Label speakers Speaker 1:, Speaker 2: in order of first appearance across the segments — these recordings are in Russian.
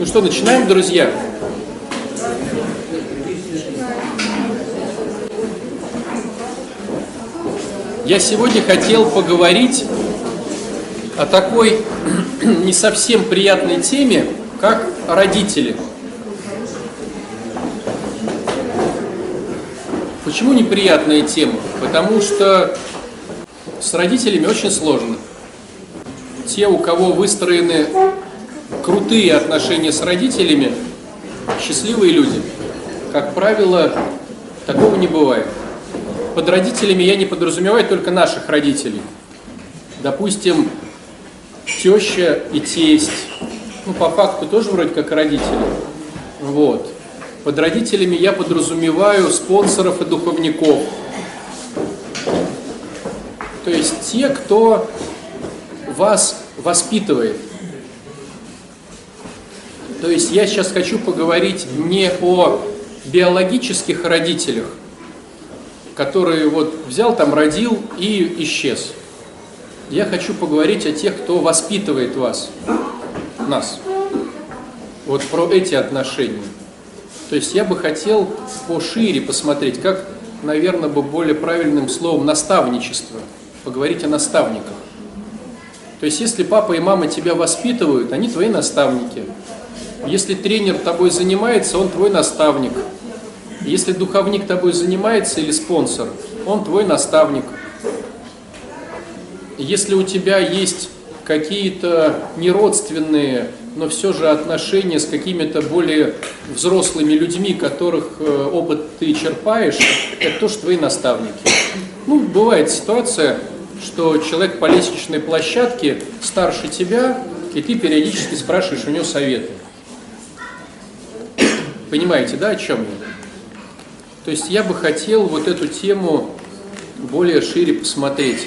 Speaker 1: Ну что, начинаем, друзья? Я сегодня хотел поговорить о такой не совсем приятной теме, как родители. Почему неприятная тема? Потому что с родителями очень сложно. Те, у кого выстроены крутые отношения с родителями, счастливые люди. Как правило, такого не бывает. Под родителями я не подразумеваю только наших родителей. Допустим, теща и тесть. Ну, по факту тоже вроде как родители. Вот. Под родителями я подразумеваю спонсоров и духовников. То есть те, кто вас воспитывает. То есть я сейчас хочу поговорить не о биологических родителях, которые вот взял там, родил и исчез. Я хочу поговорить о тех, кто воспитывает вас, нас. Вот про эти отношения. То есть я бы хотел пошире посмотреть, как, наверное, бы более правильным словом наставничество, поговорить о наставниках. То есть если папа и мама тебя воспитывают, они твои наставники. Если тренер тобой занимается, он твой наставник. Если духовник тобой занимается или спонсор, он твой наставник. Если у тебя есть какие-то неродственные, но все же отношения с какими-то более взрослыми людьми, которых э, опыт ты черпаешь, это тоже твои наставники. Ну, бывает ситуация, что человек по лестничной площадке старше тебя, и ты периодически спрашиваешь у него советы. Понимаете, да, о чем я? То есть я бы хотел вот эту тему более шире посмотреть.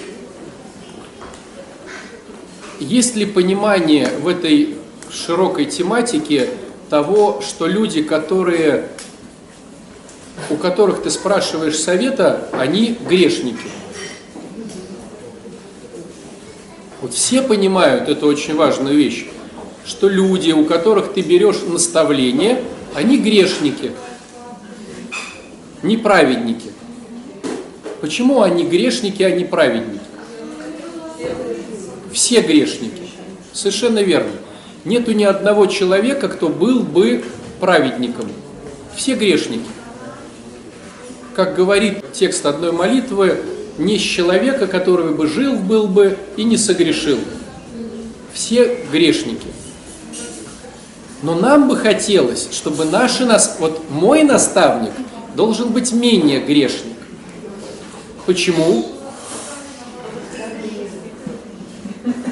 Speaker 1: Есть ли понимание в этой широкой тематике того, что люди, которые, у которых ты спрашиваешь совета, они грешники? Вот все понимают эту очень важную вещь, что люди, у которых ты берешь наставление, они грешники, не праведники. Почему они грешники, а не праведники? Все грешники. Совершенно верно. Нету ни одного человека, кто был бы праведником. Все грешники. Как говорит текст одной молитвы, не с человека, который бы жил был бы и не согрешил. Все грешники. Но нам бы хотелось, чтобы наши нас, вот мой наставник должен быть менее грешник. Почему?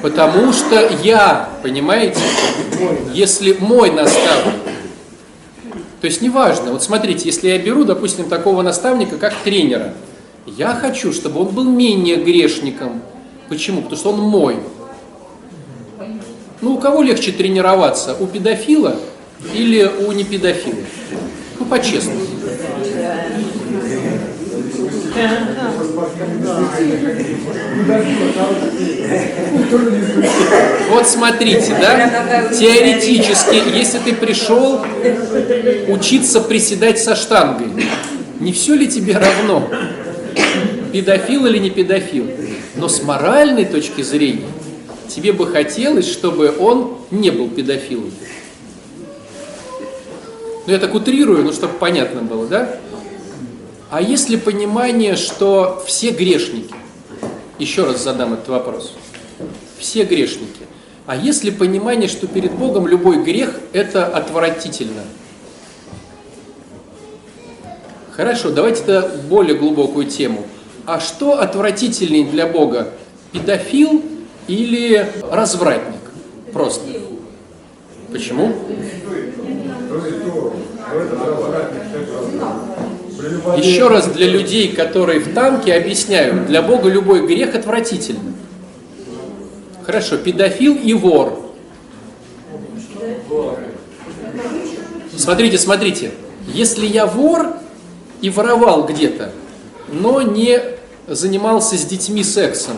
Speaker 1: Потому что я, понимаете, если мой наставник, то есть неважно, вот смотрите, если я беру, допустим, такого наставника, как тренера, я хочу, чтобы он был менее грешником. Почему? Потому что он мой. Ну, у кого легче тренироваться? У педофила или у непедофила? Ну, по-честному. Вот смотрите, да, теоретически, если ты пришел учиться приседать со штангой, не все ли тебе равно, педофил или не педофил? Но с моральной точки зрения, тебе бы хотелось, чтобы он не был педофилом. Ну, я так утрирую, ну, чтобы понятно было, да? А если понимание, что все грешники, еще раз задам этот вопрос, все грешники, а если понимание, что перед Богом любой грех – это отвратительно? Хорошо, давайте тогда более глубокую тему. А что отвратительнее для Бога? Педофил или развратник? Просто. Почему? Еще раз для людей, которые в танке, объясняю, для Бога любой грех отвратительный. Хорошо, педофил и вор. Смотрите, смотрите. Если я вор и воровал где-то, но не занимался с детьми сексом,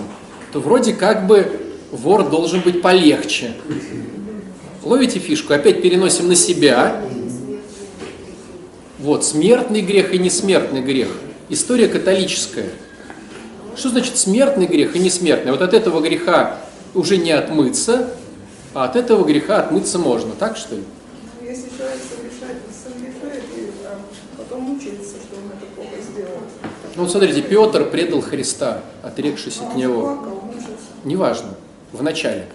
Speaker 1: то вроде как бы вор должен быть полегче. Ловите фишку, опять переносим на себя. Вот, смертный грех и несмертный грех. История католическая. Что значит смертный грех и несмертный? Вот от этого греха уже не отмыться, а от этого греха отмыться можно, так что ли?
Speaker 2: Если человек совершает, совершает и а, потом мучается, что он это плохо сделал.
Speaker 1: Ну вот смотрите, Петр предал Христа, отрекшись
Speaker 2: А
Speaker 1: от него.
Speaker 2: плакал.
Speaker 1: Неважно, в начале.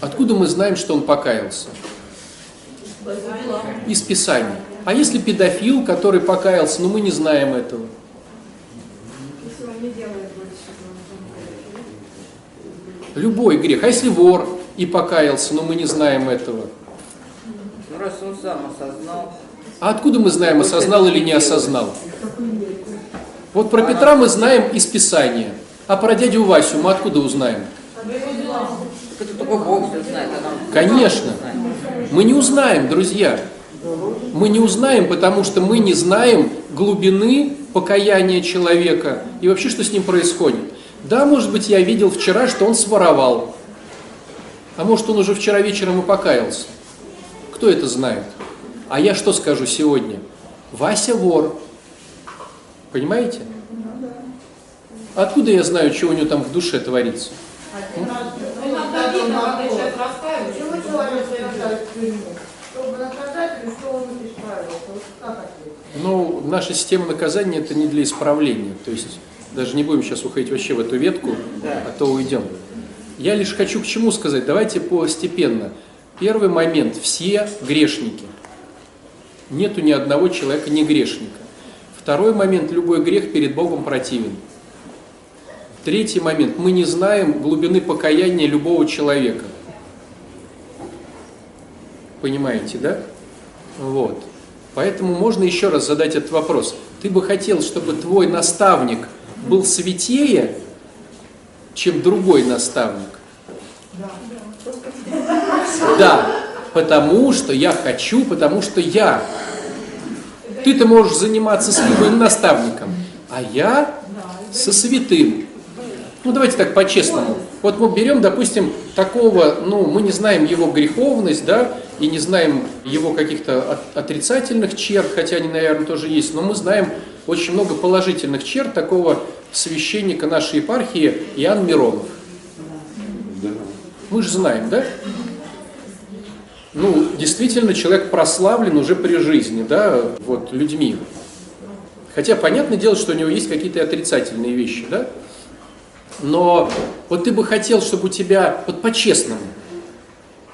Speaker 1: Откуда мы знаем, что он покаялся? Из Писания. А если педофил, который покаялся, но мы не знаем этого?
Speaker 3: Если он не делает больше,
Speaker 1: Любой грех. А если вор и покаялся, но мы не знаем этого?
Speaker 4: Ну, раз он сам осознал,
Speaker 1: А откуда мы знаем, осознал или не осознал? Вот про Петра мы знаем из Писания. А про дядю Васю мы откуда узнаем? Конечно. Мы не узнаем, друзья. Мы не узнаем, потому что мы не знаем глубины покаяния человека и вообще, что с ним происходит. Да, может быть, я видел вчера, что он своровал. А может, он уже вчера вечером и покаялся. Кто это знает? А я что скажу сегодня? Вася вор. Понимаете? Откуда я знаю, что у него там в душе творится? Ну, наша система наказания это не для исправления. То есть даже не будем сейчас уходить вообще в эту ветку, а то уйдем. Я лишь хочу к чему сказать. Давайте постепенно. Первый момент. Все грешники. Нету ни одного человека не грешника. Второй момент. Любой грех перед Богом противен. Третий момент. Мы не знаем глубины покаяния любого человека. Понимаете, да? Вот. Поэтому можно еще раз задать этот вопрос. Ты бы хотел, чтобы твой наставник был святее, чем другой наставник? Да, потому что я хочу, потому что я. Ты-то можешь заниматься с любым наставником, а я со святым. Ну давайте так по-честному. Вот мы берем, допустим, такого, ну мы не знаем его греховность, да, и не знаем его каких-то от- отрицательных черт, хотя они, наверное, тоже есть, но мы знаем очень много положительных черт такого священника нашей епархии Иоанн Миронов. Мы же знаем, да? Ну, действительно, человек прославлен уже при жизни, да, вот, людьми. Хотя, понятное дело, что у него есть какие-то отрицательные вещи, да? Но вот ты бы хотел, чтобы у тебя, вот по-честному,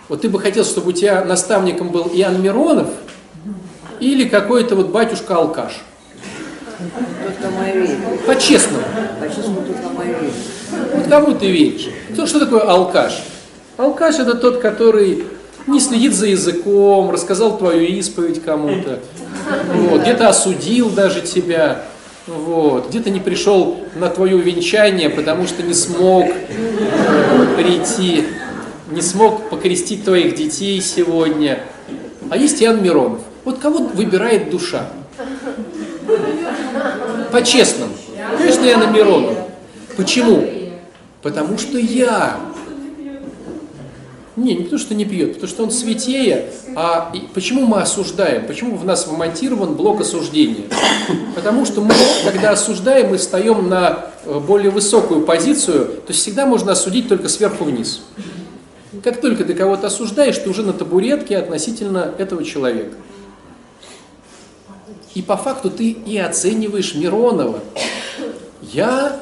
Speaker 1: вот ты бы хотел, чтобы у тебя наставником был Иоанн Миронов или какой-то вот батюшка-алкаш. По-честному.
Speaker 4: Почему только мы верим?
Speaker 1: Вот кому ты веришь? Кто, что такое алкаш? Алкаш это тот, который не следит за языком, рассказал твою исповедь кому-то, вот, где-то осудил даже тебя, вот, где-то не пришел на твое венчание, потому что не смог э, прийти, не смог покрестить твоих детей сегодня. А есть Иоанн Миронов. Вот кого выбирает душа? По-честному. Конечно, Иоанн Миронов. Почему? Потому что я. Не, не потому что не пьет, потому что он святее. А почему мы осуждаем? Почему в нас вмонтирован блок осуждения? Потому что мы, когда осуждаем, мы встаем на э, более высокую позицию, то есть всегда можно осудить только сверху вниз. Как только ты кого-то осуждаешь, ты уже на табуретке относительно этого человека. И по факту ты и оцениваешь Миронова. Я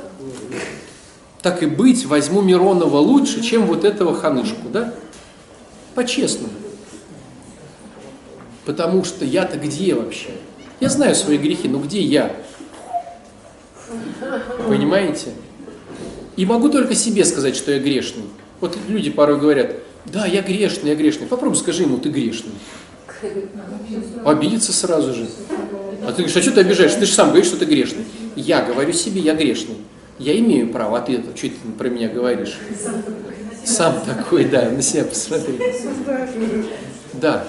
Speaker 1: так и быть, возьму Миронова лучше, чем вот этого ханышку, да? По-честному. Потому что я-то где вообще? Я знаю свои грехи, но где я? Понимаете? И могу только себе сказать, что я грешный. Вот люди порой говорят, да, я грешный, я грешный. Попробуй скажи ему, ты грешный. Обидится сразу же. А ты говоришь, а что ты обижаешь? Ты же сам говоришь, что ты грешный. Я говорю себе, я грешный. Я имею право, а ты что ты про меня говоришь? Сам такой, да, на себя посмотри. Да.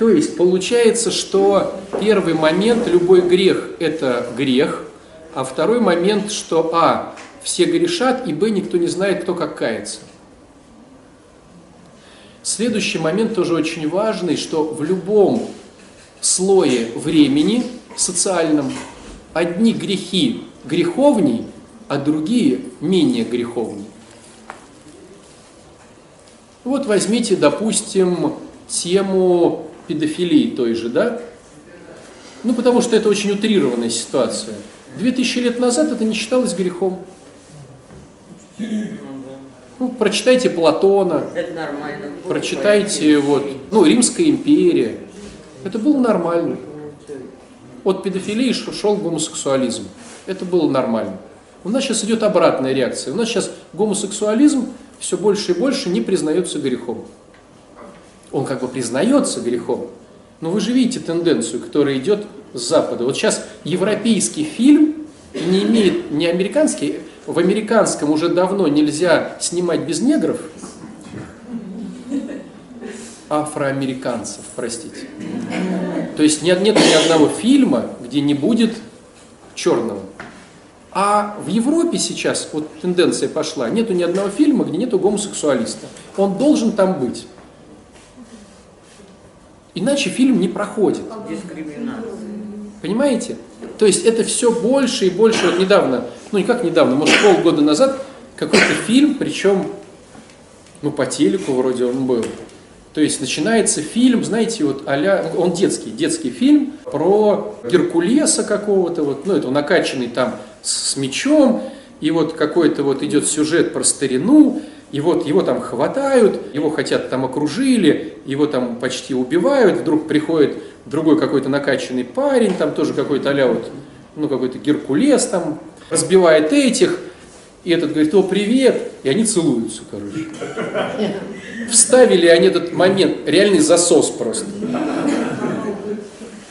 Speaker 1: То есть получается, что первый момент, любой грех – это грех, а второй момент, что а, все грешат, и б, никто не знает, кто как кается. Следующий момент тоже очень важный, что в любом слое времени социальном одни грехи греховней, а другие менее греховней. Вот возьмите, допустим, тему педофилии той же, да? Ну, потому что это очень утрированная ситуация. Две тысячи лет назад это не считалось грехом. Ну, прочитайте Платона, прочитайте вот, ну, Римская империя. Это было нормально. От педофилии шел гомосексуализм. Это было нормально. У нас сейчас идет обратная реакция. У нас сейчас гомосексуализм все больше и больше не признается грехом. Он как бы признается грехом, но вы же видите тенденцию, которая идет с Запада. Вот сейчас европейский фильм не имеет, не американский, в американском уже давно нельзя снимать без негров, афроамериканцев, простите. То есть нет, нет ни одного фильма, где не будет черного. А в Европе сейчас, вот тенденция пошла, нету ни одного фильма, где нету гомосексуалиста. Он должен там быть. Иначе фильм не проходит.
Speaker 4: Дискриминация.
Speaker 1: Понимаете? То есть это все больше и больше. Вот недавно, ну никак недавно, может полгода назад, какой-то фильм, причем, ну по телеку вроде он был. То есть начинается фильм, знаете, вот а он детский, детский фильм про Геркулеса какого-то, вот, ну это накачанный там с, мечом, и вот какой-то вот идет сюжет про старину, и вот его там хватают, его хотят там окружили, его там почти убивают, вдруг приходит другой какой-то накачанный парень, там тоже какой-то а вот, ну какой-то Геркулес там, разбивает этих, и этот говорит, о, привет, и они целуются, короче. Вставили они этот момент, реальный засос просто.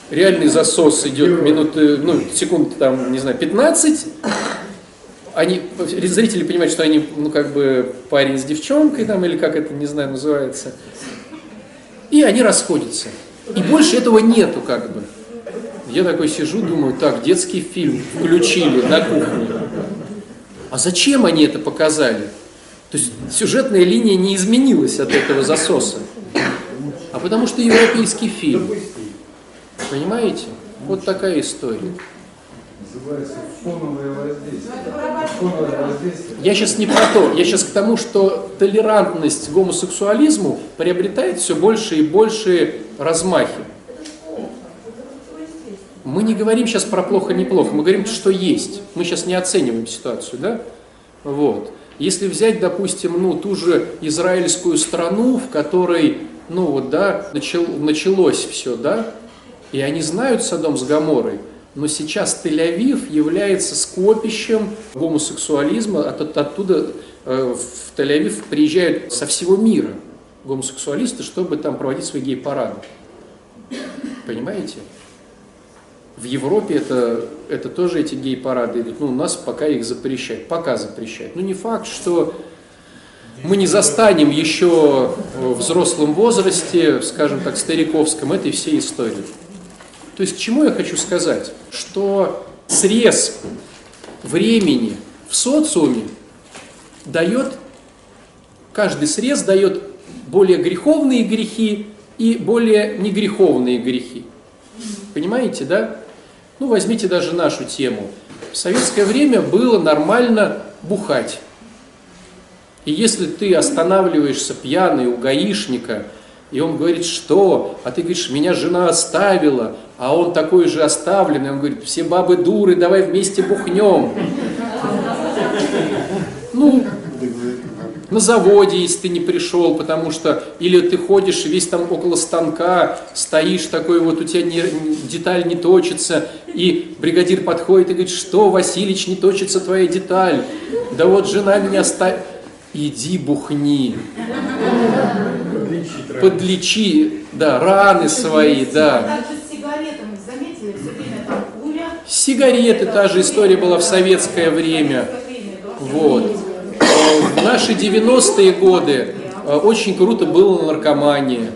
Speaker 1: Реальный засос идет минуты, ну, секунд там, не знаю, 15, они, зрители понимают, что они, ну, как бы, парень с девчонкой там, или как это, не знаю, называется. И они расходятся. И больше этого нету, как бы. Я такой сижу, думаю, так, детский фильм включили на кухне. А зачем они это показали? То есть сюжетная линия не изменилась от этого засоса. А потому что европейский фильм. Понимаете? Вот такая история. Я сейчас не про то, я сейчас к тому, что толерантность к гомосексуализму приобретает все больше и больше размахи. Мы не говорим сейчас про плохо-неплохо, мы говорим, что есть. Мы сейчас не оцениваем ситуацию, да? Вот. Если взять, допустим, ну, ту же израильскую страну, в которой, ну вот, да, начал, началось все, да, и они знают Содом с Гаморой, но сейчас Тель-Авив является скопищем гомосексуализма, от, от, оттуда э, в Тель-Авив приезжают со всего мира гомосексуалисты, чтобы там проводить свои гей-парады. Понимаете? В Европе это, это тоже эти гей-парады идут. Ну, у нас пока их запрещают, пока запрещают. Ну, не факт, что мы не застанем еще в взрослом возрасте, скажем так, стариковском, этой всей истории. То есть к чему я хочу сказать? Что срез времени в социуме дает, каждый срез дает более греховные грехи и более негреховные грехи. Понимаете, да? Ну, возьмите даже нашу тему. В советское время было нормально бухать. И если ты останавливаешься пьяный у гаишника, и он говорит, что? А ты говоришь, меня жена оставила, а он такой же оставленный. Он говорит, все бабы дуры, давай вместе бухнем. Ну, на заводе, если ты не пришел, потому что, или ты ходишь весь там около станка, стоишь такой вот, у тебя не, деталь не точится, и бригадир подходит и говорит, что, Василич, не точится твоя деталь, да вот жена меня оставила, иди бухни, подлечи, да, раны свои, да. Сигареты, та же история была в советское время. Вот. В наши 90-е годы э, очень круто было наркомания.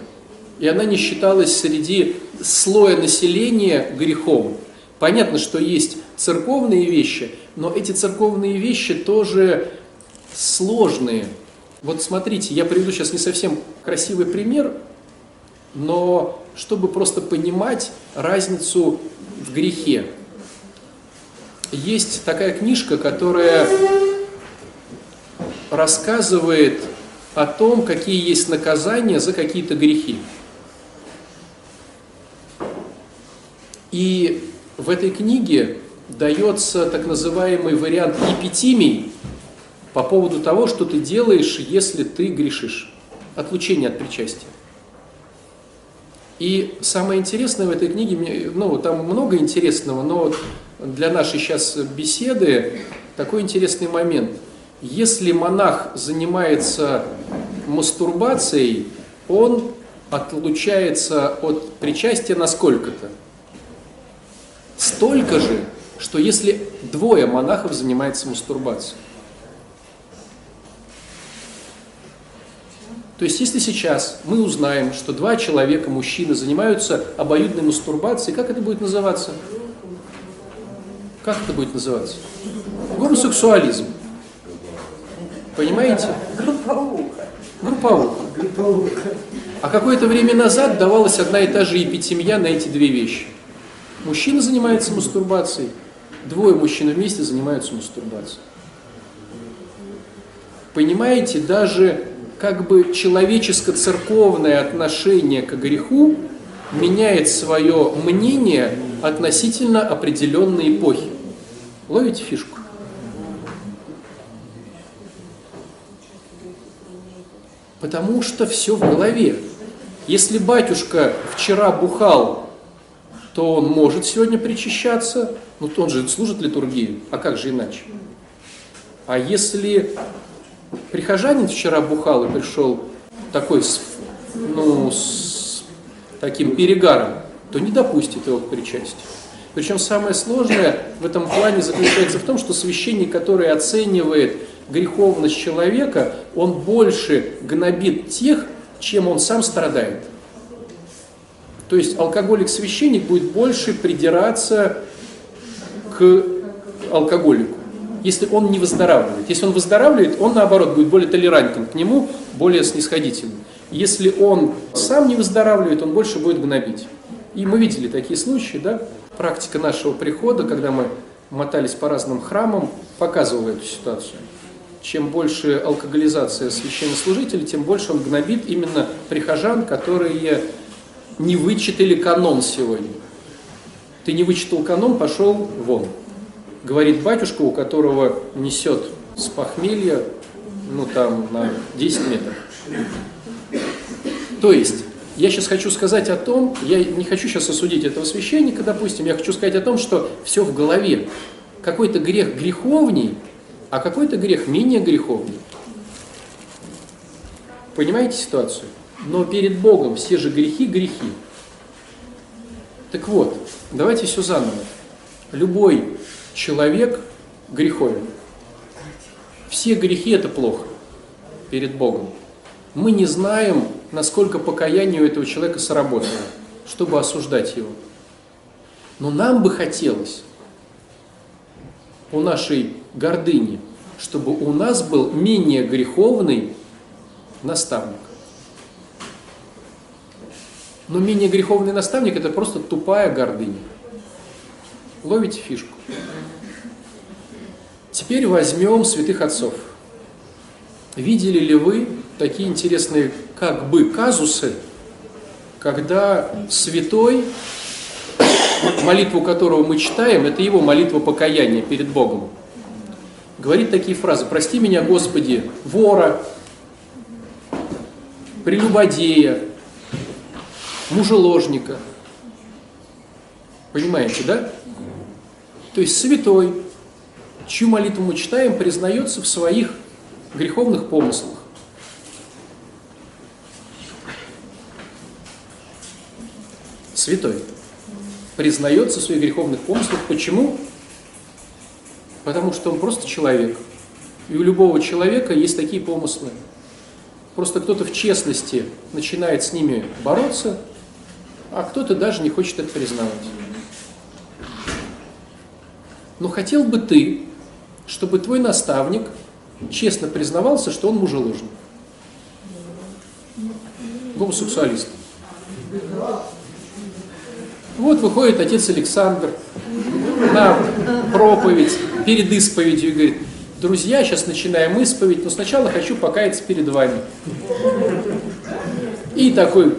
Speaker 1: И она не считалась среди слоя населения грехом. Понятно, что есть церковные вещи, но эти церковные вещи тоже сложные. Вот смотрите, я приведу сейчас не совсем красивый пример, но чтобы просто понимать разницу в грехе. Есть такая книжка, которая рассказывает о том, какие есть наказания за какие-то грехи. И в этой книге дается так называемый вариант эпитимий по поводу того, что ты делаешь, если ты грешишь. Отлучение от причастия. И самое интересное в этой книге, ну, там много интересного, но для нашей сейчас беседы такой интересный момент. Если монах занимается мастурбацией, он отлучается от причастия на сколько-то. Столько же, что если двое монахов занимаются мастурбацией. То есть, если сейчас мы узнаем, что два человека, мужчины, занимаются обоюдной мастурбацией, как это будет называться? Как это будет называться? Гомосексуализм. Понимаете?
Speaker 2: Групповуха.
Speaker 1: Групповуха. А какое-то время назад давалась одна и та же эпитемия на эти две вещи. Мужчина занимается мастурбацией, двое мужчин вместе занимаются мастурбацией. Понимаете, даже как бы человеческо-церковное отношение к греху меняет свое мнение относительно определенной эпохи. Ловите фишку? Потому что все в голове. Если батюшка вчера бухал, то он может сегодня причащаться, ну то он же служит литургию, а как же иначе? А если прихожанин вчера бухал и пришел такой, ну, с таким перегаром, то не допустит его к причастию. Причем самое сложное в этом плане заключается в том, что священник, который оценивает греховность человека, он больше гнобит тех, чем он сам страдает. То есть алкоголик-священник будет больше придираться к алкоголику, если он не выздоравливает. Если он выздоравливает, он наоборот будет более толерантен к нему, более снисходительным. Если он сам не выздоравливает, он больше будет гнобить. И мы видели такие случаи, да? Практика нашего прихода, когда мы мотались по разным храмам, показывала эту ситуацию. Чем больше алкоголизация священнослужителей, тем больше он гнобит именно прихожан, которые не вычитали канон сегодня. Ты не вычитал канон, пошел вон. Говорит батюшка, у которого несет с похмелья, ну там на 10 метров. То есть, я сейчас хочу сказать о том, я не хочу сейчас осудить этого священника, допустим, я хочу сказать о том, что все в голове. Какой-то грех греховней, а какой-то грех менее греховный. Понимаете ситуацию? Но перед Богом все же грехи – грехи. Так вот, давайте все заново. Любой человек греховен. Все грехи – это плохо перед Богом. Мы не знаем, насколько покаяние у этого человека сработало, чтобы осуждать его. Но нам бы хотелось по нашей гордыне, чтобы у нас был менее греховный наставник. Но менее греховный наставник – это просто тупая гордыня. Ловите фишку. Теперь возьмем святых отцов. Видели ли вы такие интересные как бы казусы, когда святой, молитву которого мы читаем, это его молитва покаяния перед Богом, говорит такие фразы «Прости меня, Господи, вора, прелюбодея, мужеложника». Понимаете, да? То есть святой, чью молитву мы читаем, признается в своих греховных помыслах. Святой признается в своих греховных помыслах. Почему? Потому что он просто человек. И у любого человека есть такие помыслы. Просто кто-то в честности начинает с ними бороться, а кто-то даже не хочет это признавать. Но хотел бы ты, чтобы твой наставник честно признавался, что он мужеложник. Гомосексуалист. Вот выходит отец Александр на проповедь, перед исповедью и говорит, друзья, сейчас начинаем исповедь, но сначала хочу покаяться перед вами. И такой,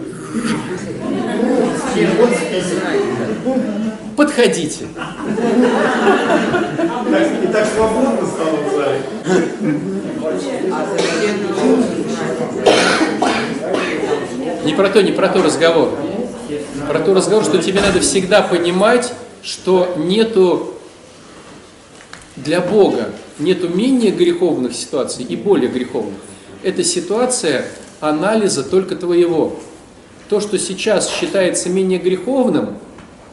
Speaker 1: подходите.
Speaker 5: И так свободно стало в зале.
Speaker 1: Не про то, не про то разговор. Про то разговор, что тебе надо всегда понимать, что нету для Бога нету менее греховных ситуаций и более греховных. Это ситуация анализа только твоего. То, что сейчас считается менее греховным,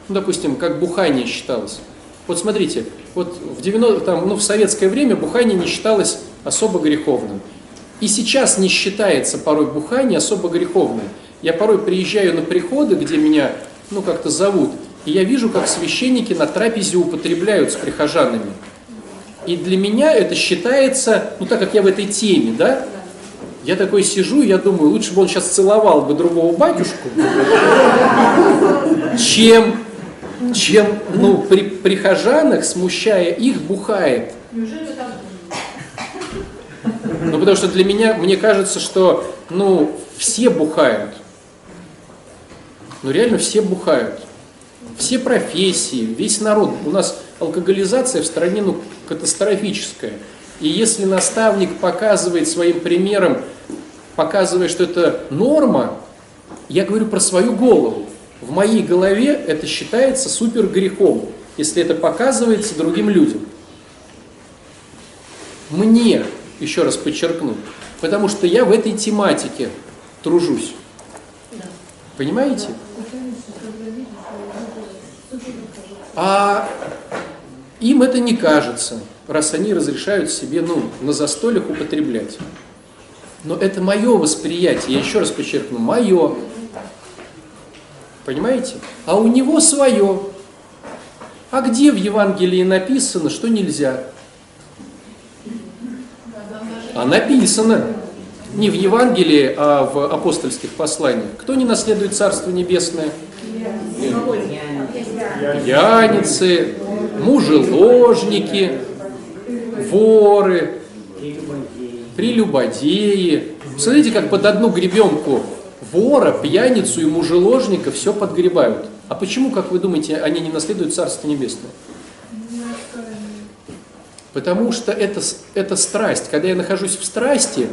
Speaker 1: ну, допустим, как бухание считалось. Вот смотрите, вот в, 90, там, ну, в советское время бухание не считалось особо греховным. И сейчас не считается порой бухание особо греховным. Я порой приезжаю на приходы, где меня ну, как-то зовут, и я вижу, как священники на трапезе употребляют с прихожанами. И для меня это считается, ну так как я в этой теме, да, я такой сижу, я думаю, лучше бы он сейчас целовал бы другого батюшку, чем, чем ну, при прихожанах, смущая их, бухает. Ну, потому что для меня, мне кажется, что, ну, все бухают. Ну, реально все бухают. Все профессии, весь народ. У нас алкоголизация в стране, ну, катастрофическая. И если наставник показывает своим примером, показывая, что это норма, я говорю про свою голову. В моей голове это считается супер грехом, если это показывается другим людям. Мне, еще раз подчеркну, потому что я в этой тематике тружусь. Понимаете? А им это не кажется, раз они разрешают себе ну, на застольях употреблять. Но это мое восприятие, я еще раз подчеркну, мое. Понимаете? А у него свое. А где в Евангелии написано, что нельзя? А написано. Не в Евангелии, а в апостольских посланиях. Кто не наследует Царство Небесное? Пьяницы, мужеложники, воры, прелюбодеи. Смотрите, как под одну гребенку вора, пьяницу и мужеложника все подгребают. А почему, как вы думаете, они не наследуют Царство Небесное? Потому что это, это страсть. Когда я нахожусь в страсти,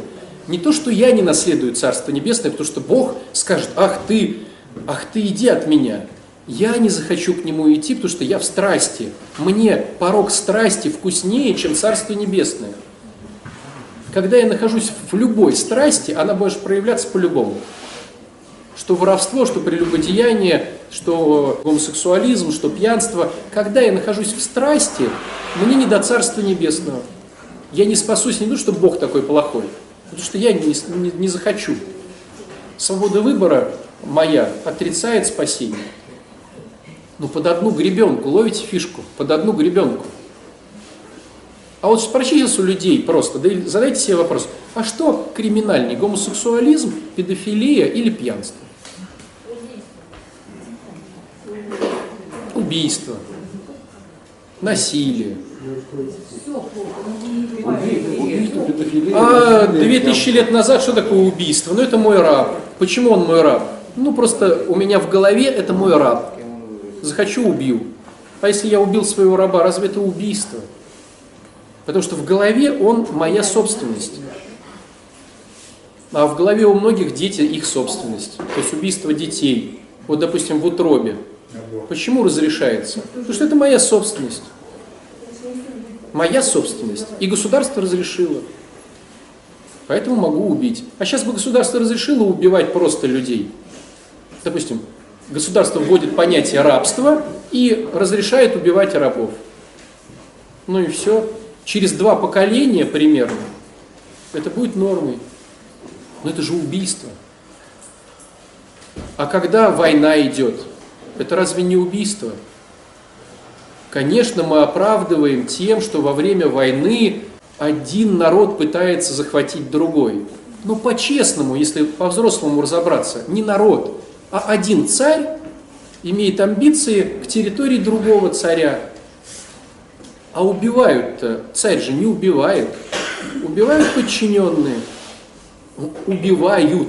Speaker 1: не то, что я не наследую Царство Небесное, потому что Бог скажет, ах ты, ах ты, иди от меня. Я не захочу к нему идти, потому что я в страсти. Мне порог страсти вкуснее, чем Царство Небесное. Когда я нахожусь в любой страсти, она будет проявляться по-любому. Что воровство, что прелюбодеяние, что гомосексуализм, что пьянство. Когда я нахожусь в страсти, мне не до Царства Небесного. Я не спасусь не то, что Бог такой плохой, потому что я не, не, не захочу. Свобода выбора моя отрицает спасение. Ну, под одну гребенку, ловите фишку, под одну гребенку. А вот спросите у людей просто, да задайте себе вопрос, а что криминальнее, гомосексуализм, педофилия или пьянство? Убийство, насилие. А две тысячи лет назад что такое убийство? Ну это мой раб. Почему он мой раб? Ну просто у меня в голове это мой раб. Захочу убью. А если я убил своего раба, разве это убийство? Потому что в голове он моя собственность. А в голове у многих дети их собственность. То есть убийство детей. Вот, допустим, в утробе. Почему разрешается? Потому что это моя собственность. Моя собственность. И государство разрешило. Поэтому могу убить. А сейчас бы государство разрешило убивать просто людей. Допустим, государство вводит понятие рабства и разрешает убивать рабов. Ну и все. Через два поколения примерно это будет нормой. Но это же убийство. А когда война идет, это разве не убийство? Конечно, мы оправдываем тем, что во время войны один народ пытается захватить другой. Но по-честному, если по-взрослому разобраться, не народ, а один царь имеет амбиции к территории другого царя. А убивают-то, царь же не убивает, убивают подчиненные, убивают.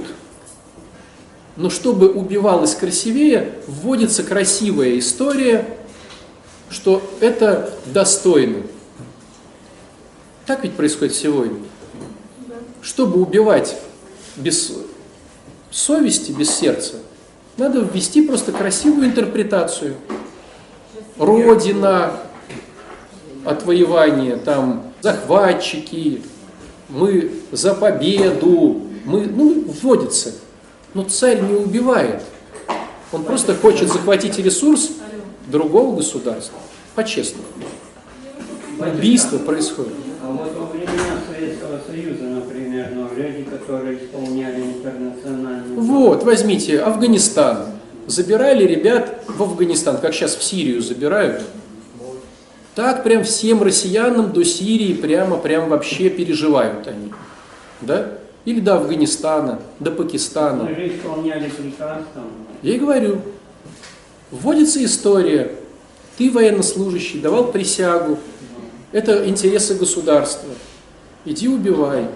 Speaker 1: Но чтобы убивалось красивее, вводится красивая история, что это достойно. Так ведь происходит сегодня. Чтобы убивать без совести, без сердца, надо ввести просто красивую интерпретацию. Родина, отвоевание, там, захватчики, мы за победу, мы, ну, вводится. Но царь не убивает. Он просто хочет захватить ресурс другого государства. По-честному. Убийство происходит.
Speaker 6: А вот во времена Советского Союза, например, но люди, которые исполняли интернациональные...
Speaker 1: Вот, возьмите Афганистан. Забирали ребят в Афганистан, как сейчас в Сирию забирают. Так прям всем россиянам до Сирии прямо, прям вообще переживают они. Да? Или до Афганистана, до Пакистана. Я и говорю, вводится история. Ты военнослужащий, давал присягу. Это интересы государства. Иди убивай.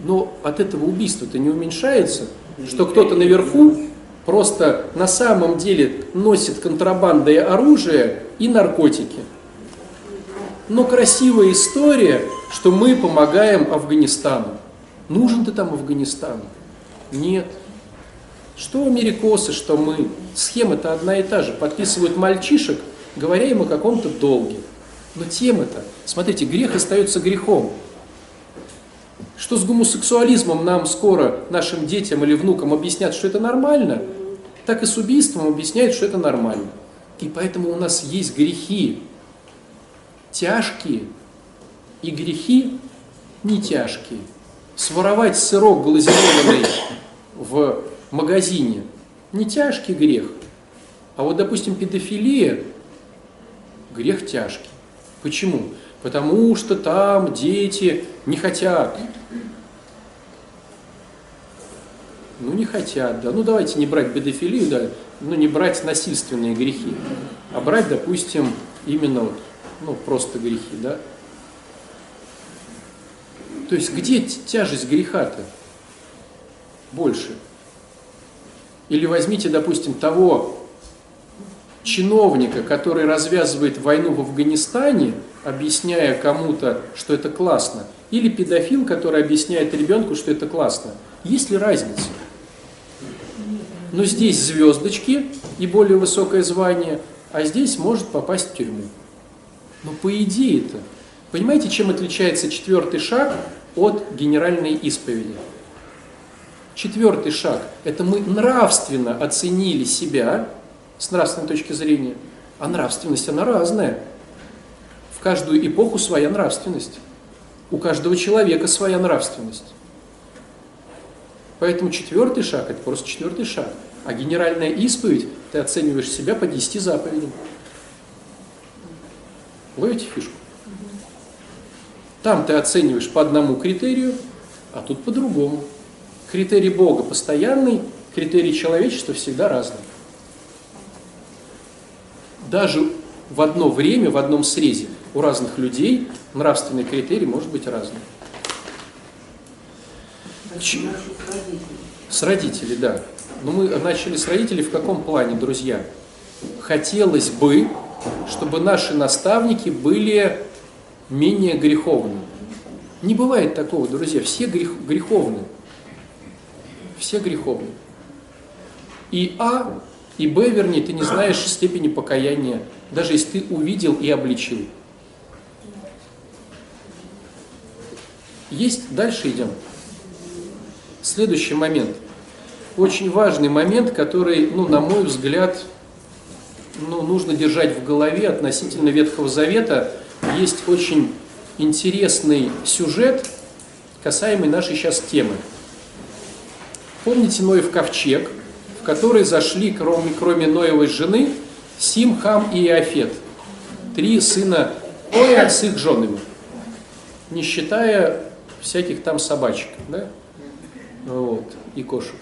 Speaker 1: Но от этого убийства-то не уменьшается, что кто-то наверху просто на самом деле носит контрабандой оружие и наркотики. Но красивая история, что мы помогаем Афганистану. Нужен ты там Афганистан? Нет. Что америкосы, что мы. Схема-то одна и та же. Подписывают мальчишек, говоря им о каком-то долге. Но тема-то, смотрите, грех остается грехом. Что с гомосексуализмом нам скоро, нашим детям или внукам объяснят, что это нормально, так и с убийством объясняют, что это нормально. И поэтому у нас есть грехи тяжкие и грехи не тяжкие. Своровать сырок глазированный в магазине не тяжкий грех. А вот, допустим, педофилия – грех тяжкий. Почему? Потому что там дети не хотят. Ну, не хотят, да. Ну, давайте не брать педофилию, да, ну, не брать насильственные грехи, а брать, допустим, именно вот, ну, просто грехи, да. То есть, где тяжесть греха-то больше? Или возьмите, допустим, того чиновника, который развязывает войну в Афганистане, объясняя кому-то, что это классно, или педофил, который объясняет ребенку, что это классно. Есть ли разница? Но здесь звездочки и более высокое звание, а здесь может попасть в тюрьму. Но по идее-то, понимаете, чем отличается четвертый шаг от генеральной исповеди? Четвертый шаг – это мы нравственно оценили себя с нравственной точки зрения, а нравственность, она разная. В каждую эпоху своя нравственность. У каждого человека своя нравственность. Поэтому четвертый шаг – это просто четвертый шаг. А генеральная исповедь – ты оцениваешь себя по 10 заповедям. Ловите фишку? Там ты оцениваешь по одному критерию, а тут по другому. Критерий Бога постоянный, критерий человечества всегда разный. Даже в одно время, в одном срезе у разных людей нравственный критерий может быть разный. Ч... С родителей, да. Но мы начали с родителей в каком плане, друзья? Хотелось бы, чтобы наши наставники были менее греховны. Не бывает такого, друзья, все грех, греховны. Все греховны. И А, и Б, вернее, ты не знаешь степени покаяния, даже если ты увидел и обличил. Есть, дальше идем. Следующий момент. Очень важный момент, который, ну, на мой взгляд, ну, нужно держать в голове относительно Ветхого Завета. Есть очень интересный сюжет, касаемый нашей сейчас темы. Помните Ноев ковчег, в который зашли, кроме, кроме Ноевой жены, Сим, Хам и Иофет. Три сына Ноя с их женами, не считая всяких там собачек. Да? Вот, и кошек.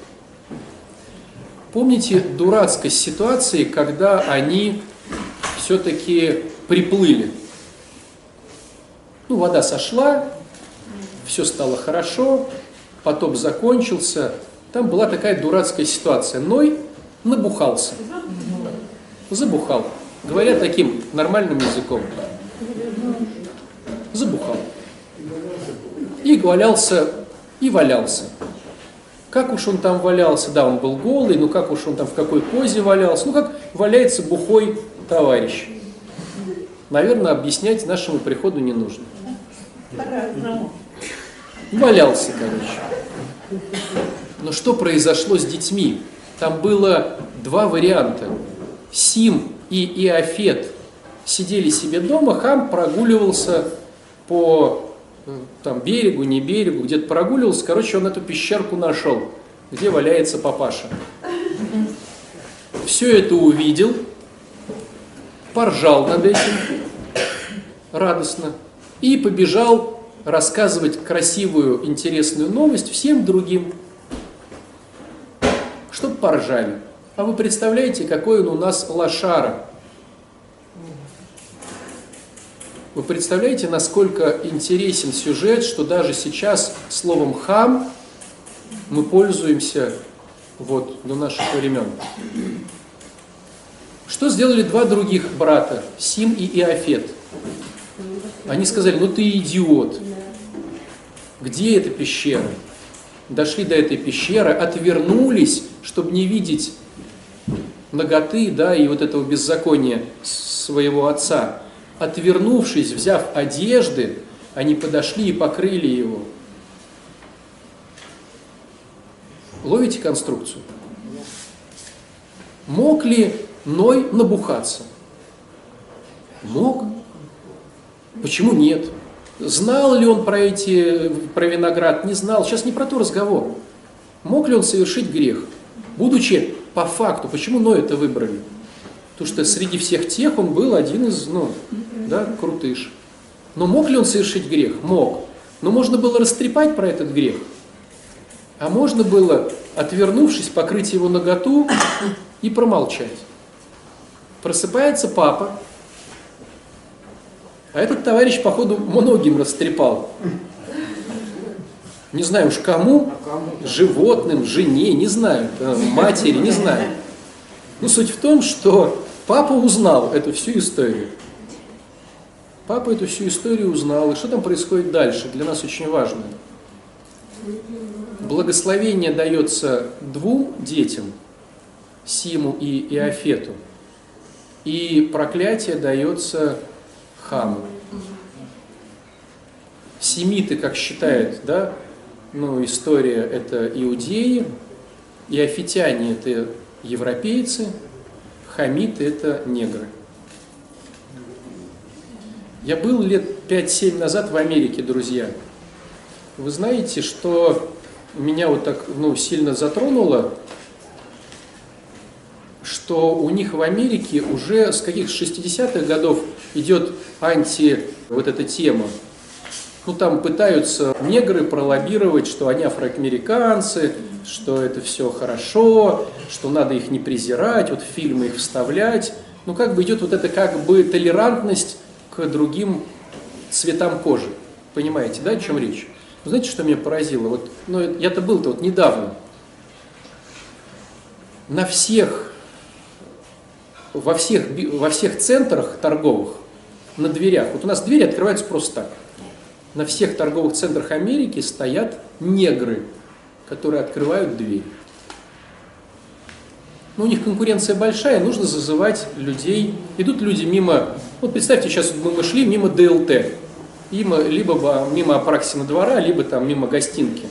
Speaker 1: Помните дурацкость ситуации, когда они все-таки приплыли? Ну, вода сошла, все стало хорошо, потоп закончился. Там была такая дурацкая ситуация. Ной набухался. Забухал. Говоря таким нормальным языком. Забухал. И валялся, и валялся. Как уж он там валялся, да, он был голый, но как уж он там в какой позе валялся, ну как валяется бухой товарищ. Наверное, объяснять нашему приходу не нужно. Валялся, короче. Но что произошло с детьми? Там было два варианта. Сим и Иофет сидели себе дома, хам прогуливался по там, берегу, не берегу, где-то прогуливался. Короче, он эту пещерку нашел, где валяется папаша. Все это увидел, поржал над этим радостно и побежал рассказывать красивую, интересную новость всем другим, чтобы поржали. А вы представляете, какой он у нас лошара? Вы представляете, насколько интересен сюжет, что даже сейчас словом «хам» мы пользуемся вот до наших времен. Что сделали два других брата, Сим и Иофет? Они сказали, ну ты идиот, где эта пещера? Дошли до этой пещеры, отвернулись, чтобы не видеть ноготы, да, и вот этого беззакония своего отца. Отвернувшись, взяв одежды, они подошли и покрыли его. Ловите конструкцию? Мог ли Ной набухаться? Мог. Почему нет? Знал ли он про эти, про виноград? Не знал. Сейчас не про то разговор. Мог ли он совершить грех? Будучи по факту, почему Ной это выбрали? Потому что среди всех тех он был один из, ну, да, крутыш. Но мог ли он совершить грех? Мог. Но можно было растрепать про этот грех. А можно было, отвернувшись, покрыть его наготу и промолчать. Просыпается папа, а этот товарищ, походу, многим растрепал. Не знаю уж кому, животным, жене, не знаю, э, матери, не знаю. Но суть в том, что папа узнал эту всю историю. Папа эту всю историю узнал. И что там происходит дальше, для нас очень важно. Благословение дается двум детям, Симу и Иофету. И проклятие дается Хаму. Семиты, как считают, да, ну, история это иудеи, и офитяне это европейцы, хамиты это негры. Я был лет 5-7 назад в Америке, друзья. Вы знаете, что меня вот так ну, сильно затронуло, что у них в Америке уже с каких 60-х годов идет анти вот эта тема ну, там пытаются негры пролоббировать, что они афроамериканцы, что это все хорошо, что надо их не презирать, вот фильмы их вставлять. Ну, как бы идет вот эта как бы толерантность к другим цветам кожи. Понимаете, да, о чем речь? Вы знаете, что меня поразило? Вот, ну, я-то был-то вот недавно. На всех, во всех, во всех центрах торговых, на дверях, вот у нас двери открываются просто так на всех торговых центрах Америки стоят негры, которые открывают дверь. Но ну, у них конкуренция большая, нужно зазывать людей. Идут люди мимо, вот представьте, сейчас мы шли мимо ДЛТ, мимо, либо мимо Апраксина двора, либо там мимо гостинки.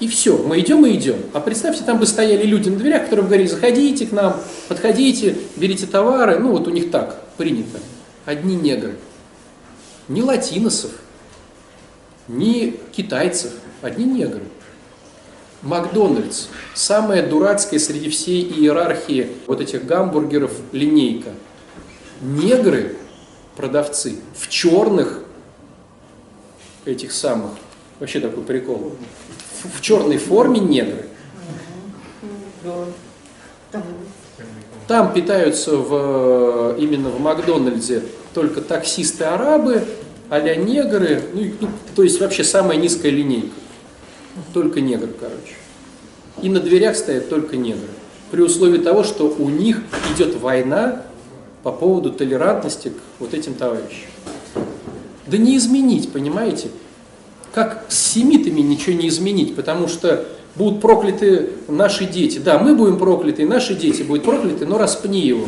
Speaker 1: И все, мы идем и идем. А представьте, там бы стояли люди на дверях, которые говорили, заходите к нам, подходите, берите товары. Ну вот у них так принято. Одни негры ни латиносов, ни китайцев, одни негры. Макдональдс, самая дурацкая среди всей иерархии вот этих гамбургеров линейка. Негры, продавцы, в черных этих самых Вообще такой прикол. В, черной форме негры. Там питаются в, именно в Макдональдсе только таксисты-арабы, а-ля негры, ну, ну, то есть вообще самая низкая линейка. Только негр, короче. И на дверях стоят только негры. При условии того, что у них идет война по поводу толерантности к вот этим товарищам. Да не изменить, понимаете? Как с семитами ничего не изменить, потому что будут прокляты наши дети. Да, мы будем прокляты, и наши дети будут прокляты, но распни его.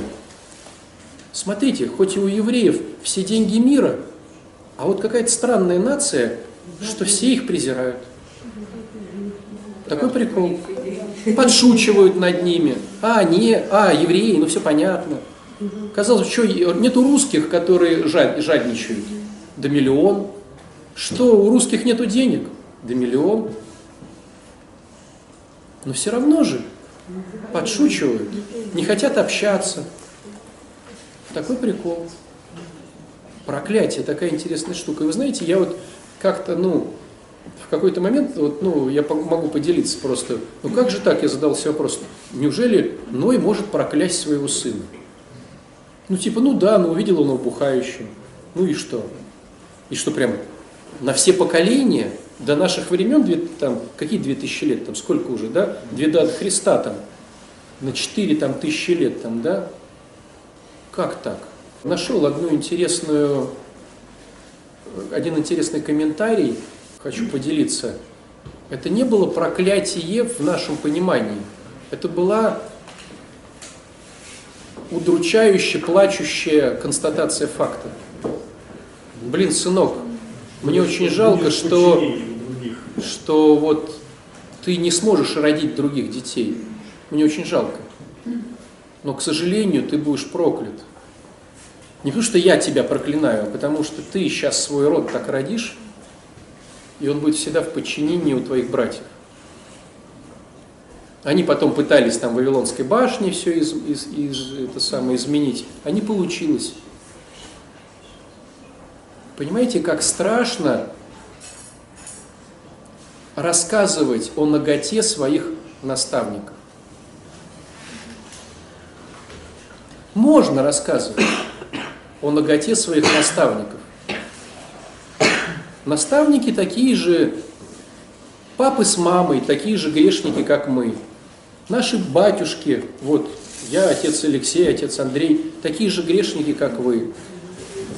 Speaker 1: Смотрите, хоть и у евреев все деньги мира, а вот какая-то странная нация, что все их презирают. Такой прикол. Подшучивают над ними. А, не, а, евреи, ну все понятно. Казалось, что нету русских, которые жад- жадничают. Да миллион. Что, у русских нету денег? Да миллион. Но все равно же подшучивают, не хотят общаться. Такой прикол. Проклятие, такая интересная штука. И вы знаете, я вот как-то, ну, какой-то момент, вот, ну, я могу поделиться просто, ну как же так, я задал себе вопрос, неужели Ной может проклясть своего сына? Ну типа, ну да, ну увидел он его бухающим, ну и что? И что прям на все поколения, до наших времен, две- там, какие две тысячи лет, там сколько уже, да? Две до Христа там, на четыре там тысячи лет там, да? Как так? Нашел одну интересную, один интересный комментарий, хочу поделиться. Это не было проклятие в нашем понимании. Это была удручающая, плачущая констатация факта. Блин, сынок, мне очень жалко, что, что вот ты не сможешь родить других детей. Мне очень жалко. Но, к сожалению, ты будешь проклят. Не потому, что я тебя проклинаю, а потому что ты сейчас свой род так родишь, и он будет всегда в подчинении у твоих братьев. Они потом пытались там в Вавилонской башне все из, из- из- это самое изменить, а не получилось. Понимаете, как страшно рассказывать о ноготе своих наставников. Можно рассказывать о ноготе своих наставников. Наставники такие же, папы с мамой, такие же грешники, как мы. Наши батюшки, вот я, отец Алексей, отец Андрей, такие же грешники, как вы.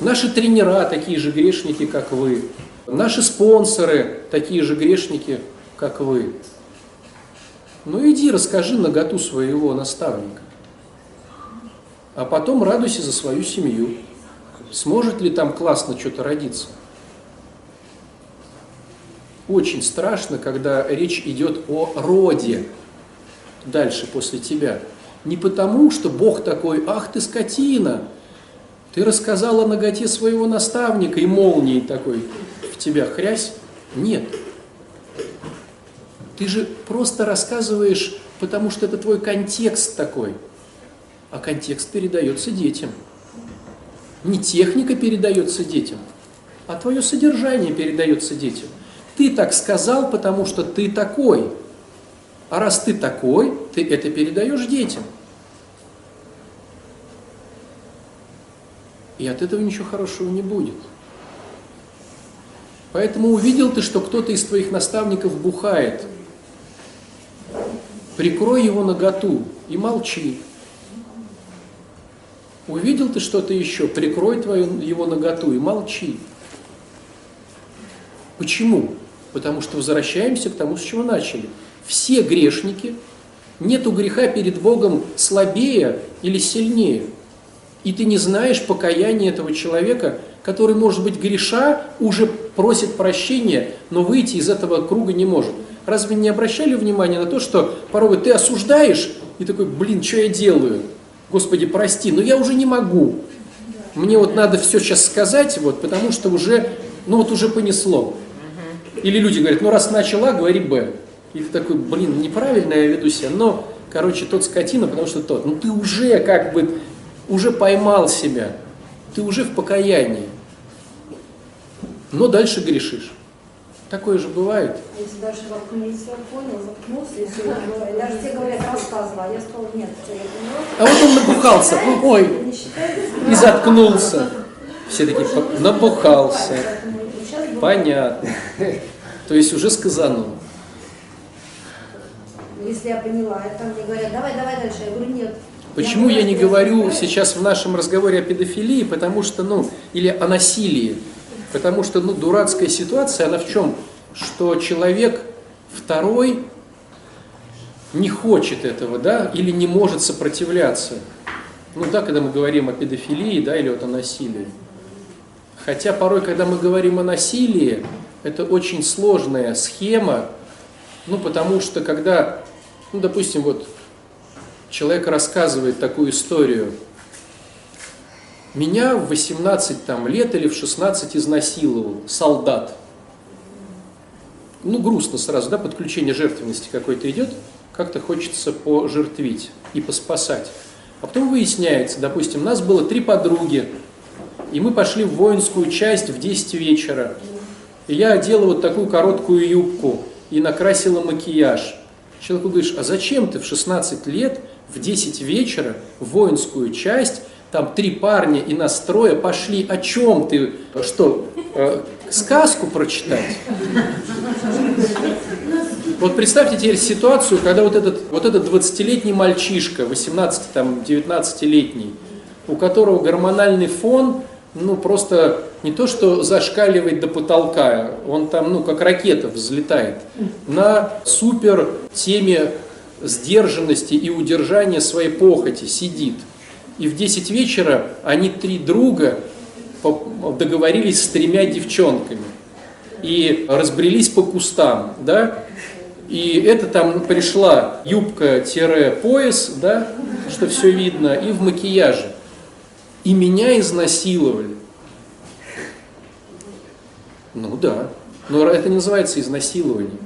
Speaker 1: Наши тренера такие же грешники, как вы. Наши спонсоры такие же грешники, как вы. Ну иди, расскажи наготу своего наставника. А потом радуйся за свою семью. Сможет ли там классно что-то родиться? Очень страшно, когда речь идет о роде дальше после тебя. Не потому, что Бог такой, ах ты скотина, ты рассказал о ноготе своего наставника и молнией такой в тебя хрясь. Нет. Ты же просто рассказываешь, потому что это твой контекст такой. А контекст передается детям. Не техника передается детям, а твое содержание передается детям. Ты так сказал, потому что ты такой. А раз ты такой, ты это передаешь детям. И от этого ничего хорошего не будет. Поэтому увидел ты, что кто-то из твоих наставников бухает. Прикрой его наготу и молчи. Увидел ты что-то еще, прикрой твою, его наготу и молчи. Почему? Потому что возвращаемся к тому, с чего начали. Все грешники, нету греха перед Богом слабее или сильнее. И ты не знаешь покаяния этого человека, который, может быть, греша, уже просит прощения, но выйти из этого круга не может. Разве не обращали внимания на то, что порой ты осуждаешь и такой, блин, что я делаю? Господи, прости, но я уже не могу. Мне вот надо все сейчас сказать, вот, потому что уже, ну вот уже понесло. Или люди говорят, ну раз начала, говори Б. И ты такой, блин, неправильно я веду себя, но, короче, тот скотина, потому что тот. Ну ты уже как бы, уже поймал себя, ты уже в покаянии, но дальше грешишь. Такое же бывает.
Speaker 7: Если даже воткнулся, понял, заткнулся, и все, и даже те говорят, рассказывала, а я сказала, нет, я.
Speaker 1: А вот он набухался, ой, и заткнулся. Все такие, «По- набухался. Понятно. То есть уже сказанул.
Speaker 7: Если я поняла, это мне говорят, давай, давай дальше. Я говорю, нет.
Speaker 1: Почему я не
Speaker 7: поняла,
Speaker 1: говорю сейчас в нашем разговоре о педофилии, потому что, ну, или о насилии? Потому что, ну, дурацкая ситуация, она в чем? Что человек второй не хочет этого, да, или не может сопротивляться. Ну да, когда мы говорим о педофилии, да, или вот о насилии. Хотя порой, когда мы говорим о насилии, это очень сложная схема, ну, потому что когда, ну, допустим, вот человек рассказывает такую историю. Меня в 18 там, лет или в 16 изнасиловал солдат. Ну, грустно сразу, да, подключение жертвенности какой-то идет, как-то хочется пожертвить и поспасать. А потом выясняется, допустим, у нас было три подруги, и мы пошли в воинскую часть в 10 вечера. И я одела вот такую короткую юбку и накрасила макияж. Человеку говоришь, а зачем ты в 16 лет в 10 вечера в воинскую часть, там три парня и настроя пошли, о чем ты, что, э, сказку прочитать? Вот представьте теперь ситуацию, когда вот этот, вот этот 20-летний мальчишка, 18, там, 19-летний, у которого гормональный фон, ну, просто не то, что зашкаливает до потолка, он там, ну, как ракета взлетает, на супер теме сдержанности и удержания своей похоти сидит. И в 10 вечера они три друга договорились с тремя девчонками и разбрелись по кустам, да, и это там пошла юбка-пояс, да, что все видно, и в макияже. И меня изнасиловали. Ну да, но это не называется изнасилование.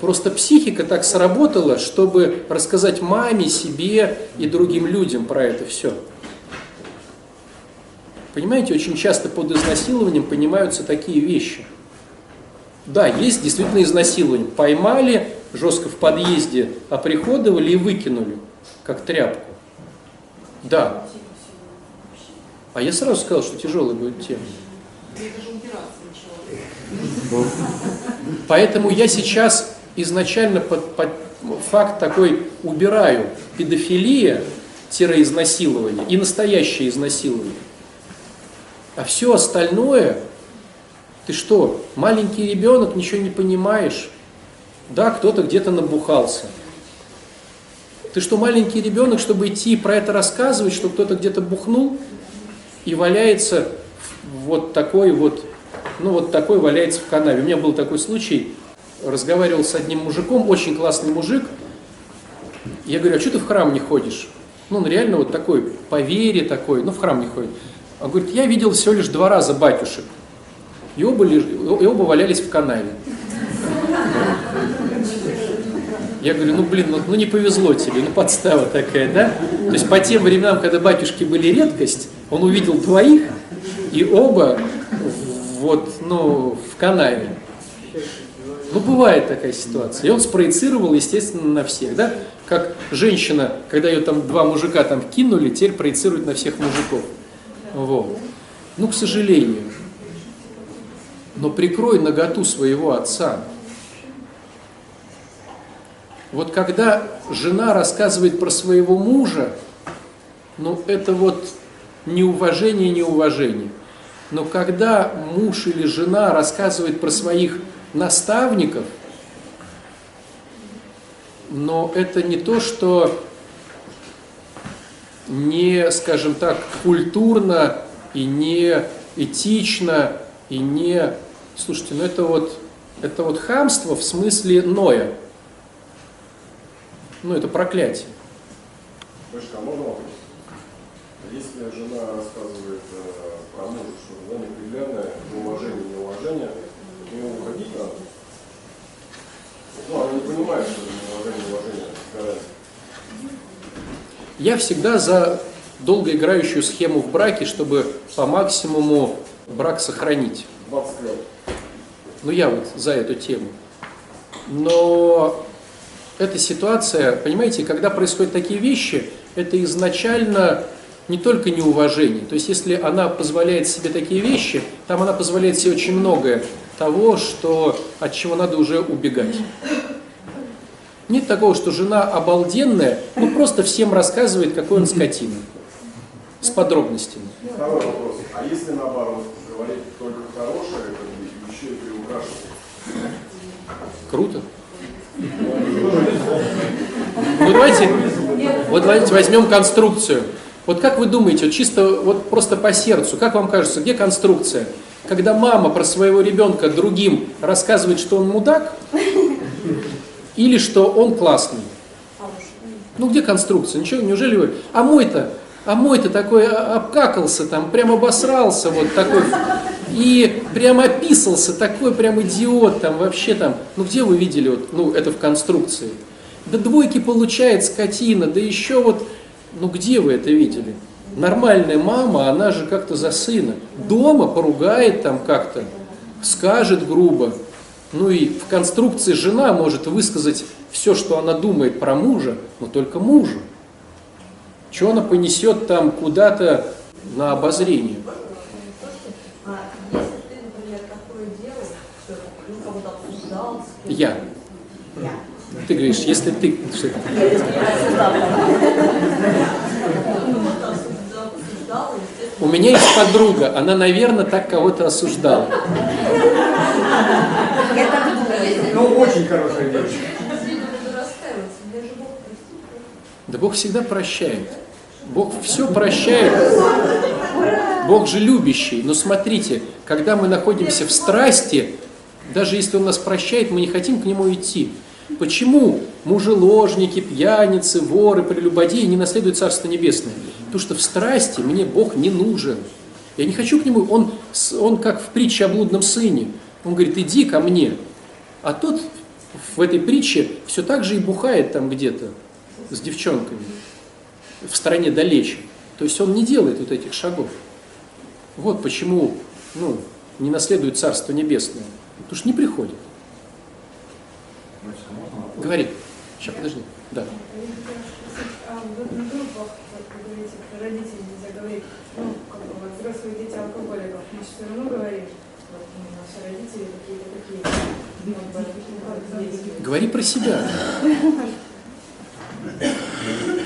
Speaker 1: Просто психика так сработала, чтобы рассказать маме, себе и другим людям про это все. Понимаете, очень часто под изнасилованием понимаются такие вещи. Да, есть действительно изнасилование. Поймали жестко в подъезде, оприходовали и выкинули, как тряпку. Да. А я сразу сказал, что тяжелая будет тема. Поэтому я сейчас изначально под, под факт такой убираю педофилия-изнасилование и настоящее изнасилование. А все остальное, ты что, маленький ребенок, ничего не понимаешь? Да, кто-то где-то набухался. Ты что, маленький ребенок, чтобы идти про это рассказывать, что кто-то где-то бухнул и валяется вот такой вот, ну вот такой валяется в канаве. У меня был такой случай, разговаривал с одним мужиком, очень классный мужик. Я говорю, а что ты в храм не ходишь? Ну, он реально вот такой, по вере такой, ну, в храм не ходит. Он говорит, я видел всего лишь два раза батюшек. И оба, леж- и оба валялись в канаве. Я говорю, ну блин, ну, ну не повезло тебе, ну подстава такая, да? То есть по тем временам, когда батюшки были редкость, он увидел двоих, и оба вот, ну, в канаве. Ну, бывает такая ситуация. И он спроецировал, естественно, на всех, да? Как женщина, когда ее там два мужика там кинули, теперь проецирует на всех мужиков. Вот. Ну, к сожалению. Но прикрой наготу своего отца. Вот когда жена рассказывает про своего мужа, ну это вот неуважение, неуважение. Но когда муж или жена рассказывает про своих наставников, но это не то, что не, скажем так, культурно и не этично и не... Слушайте, ну это вот, это вот хамство в смысле Ноя. Ну это проклятие.
Speaker 8: Мышка, а можно вопрос? Если жена рассказывает э, про мужа, что она неприглядная, неуважение, неуважение, от нее уходить надо. Ну, она не понимает, что это неуважение, неуважение.
Speaker 1: Я всегда за долгоиграющую схему в браке, чтобы по максимуму брак сохранить.
Speaker 8: 20 лет.
Speaker 1: Ну, я вот за эту тему. Но эта ситуация, понимаете, когда происходят такие вещи, это изначально не только неуважение. То есть, если она позволяет себе такие вещи, там она позволяет себе очень многое того, что, от чего надо уже убегать. Нет такого, что жена обалденная, ну просто всем рассказывает, какой он скотина. С подробностями.
Speaker 8: Второй вопрос. А если наоборот, говорить только хорошее, как еще и приукрашивать?
Speaker 1: Круто. Ну давайте, вот давайте возьмем конструкцию. Вот как вы думаете, вот чисто вот просто по сердцу, как вам кажется, где конструкция? Когда мама про своего ребенка другим рассказывает, что он мудак, или что он классный? Ну где конструкция? Ничего, неужели вы? А мой-то, а мой-то такой обкакался там, прям обосрался вот такой, и прям описался, такой прям идиот там, вообще там. Ну где вы видели вот, ну это в конструкции? Да двойки получает скотина, да еще вот, ну где вы это видели? Нормальная мама, она же как-то за сына. Дома поругает там как-то, скажет грубо. Ну и в конструкции жена может высказать все, что она думает про мужа, но только мужу. Что она понесет там куда-то на обозрение?
Speaker 7: А
Speaker 1: я. Ты говоришь, если ты... У меня есть подруга, она, наверное, так кого-то осуждала.
Speaker 5: Ну, очень хорошая вещь.
Speaker 7: Сильно буду раскаиваться, мне же Бог простит.
Speaker 1: Да Бог всегда прощает. Бог все прощает. Бог же любящий. Но смотрите, когда мы находимся в страсти, даже если Он нас прощает, мы не хотим к Нему идти. Почему мужеложники, пьяницы, воры, прелюбодеи не наследуют Царство Небесное? Потому что в страсти мне Бог не нужен. Я не хочу к Нему, Он, он как в притче о блудном сыне. Он говорит, иди ко мне. А тот в этой притче все так же и бухает там где-то с девчонками в стороне далече. То есть он не делает вот этих шагов. Вот почему ну, не наследует Царство Небесное. Потому что не приходит. Говори. Сейчас, подожди. Да.
Speaker 2: А в на группах, вы говорите, про родителей нельзя говорить, ну, как бы вот взрослые дети алкоголиков, мы все равно говорим, вот наши родители какие-то такие, ну.
Speaker 1: Говори про себя.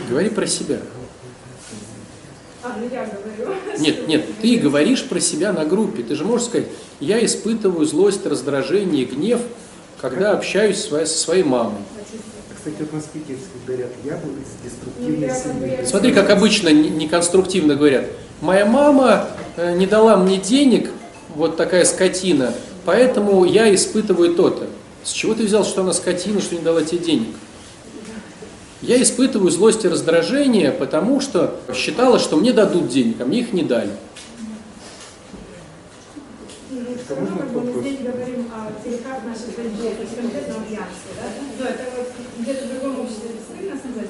Speaker 1: Говори про себя.
Speaker 2: А, ну я говорю.
Speaker 1: Нет, нет, ты говоришь про себя на группе. Ты же можешь сказать, я испытываю злость, раздражение, гнев, когда общаюсь со своей- мамой.
Speaker 9: Кстати, вот на спикерских говорят, я был из
Speaker 2: Ну,
Speaker 9: деструктивной семьи.
Speaker 1: Смотри, как обычно не- неконструктивно говорят. Моя мама э, не дала мне денег, вот такая скотина, поэтому я испытываю то-то. С чего ты взял, что она скотина, что не дала тебе денег? Я испытываю злость и раздражение, потому что считала, что мне дадут денег, а мне их не дали.
Speaker 2: Ну, все равно, как бы, мы здесь говорим о стыдно сказать.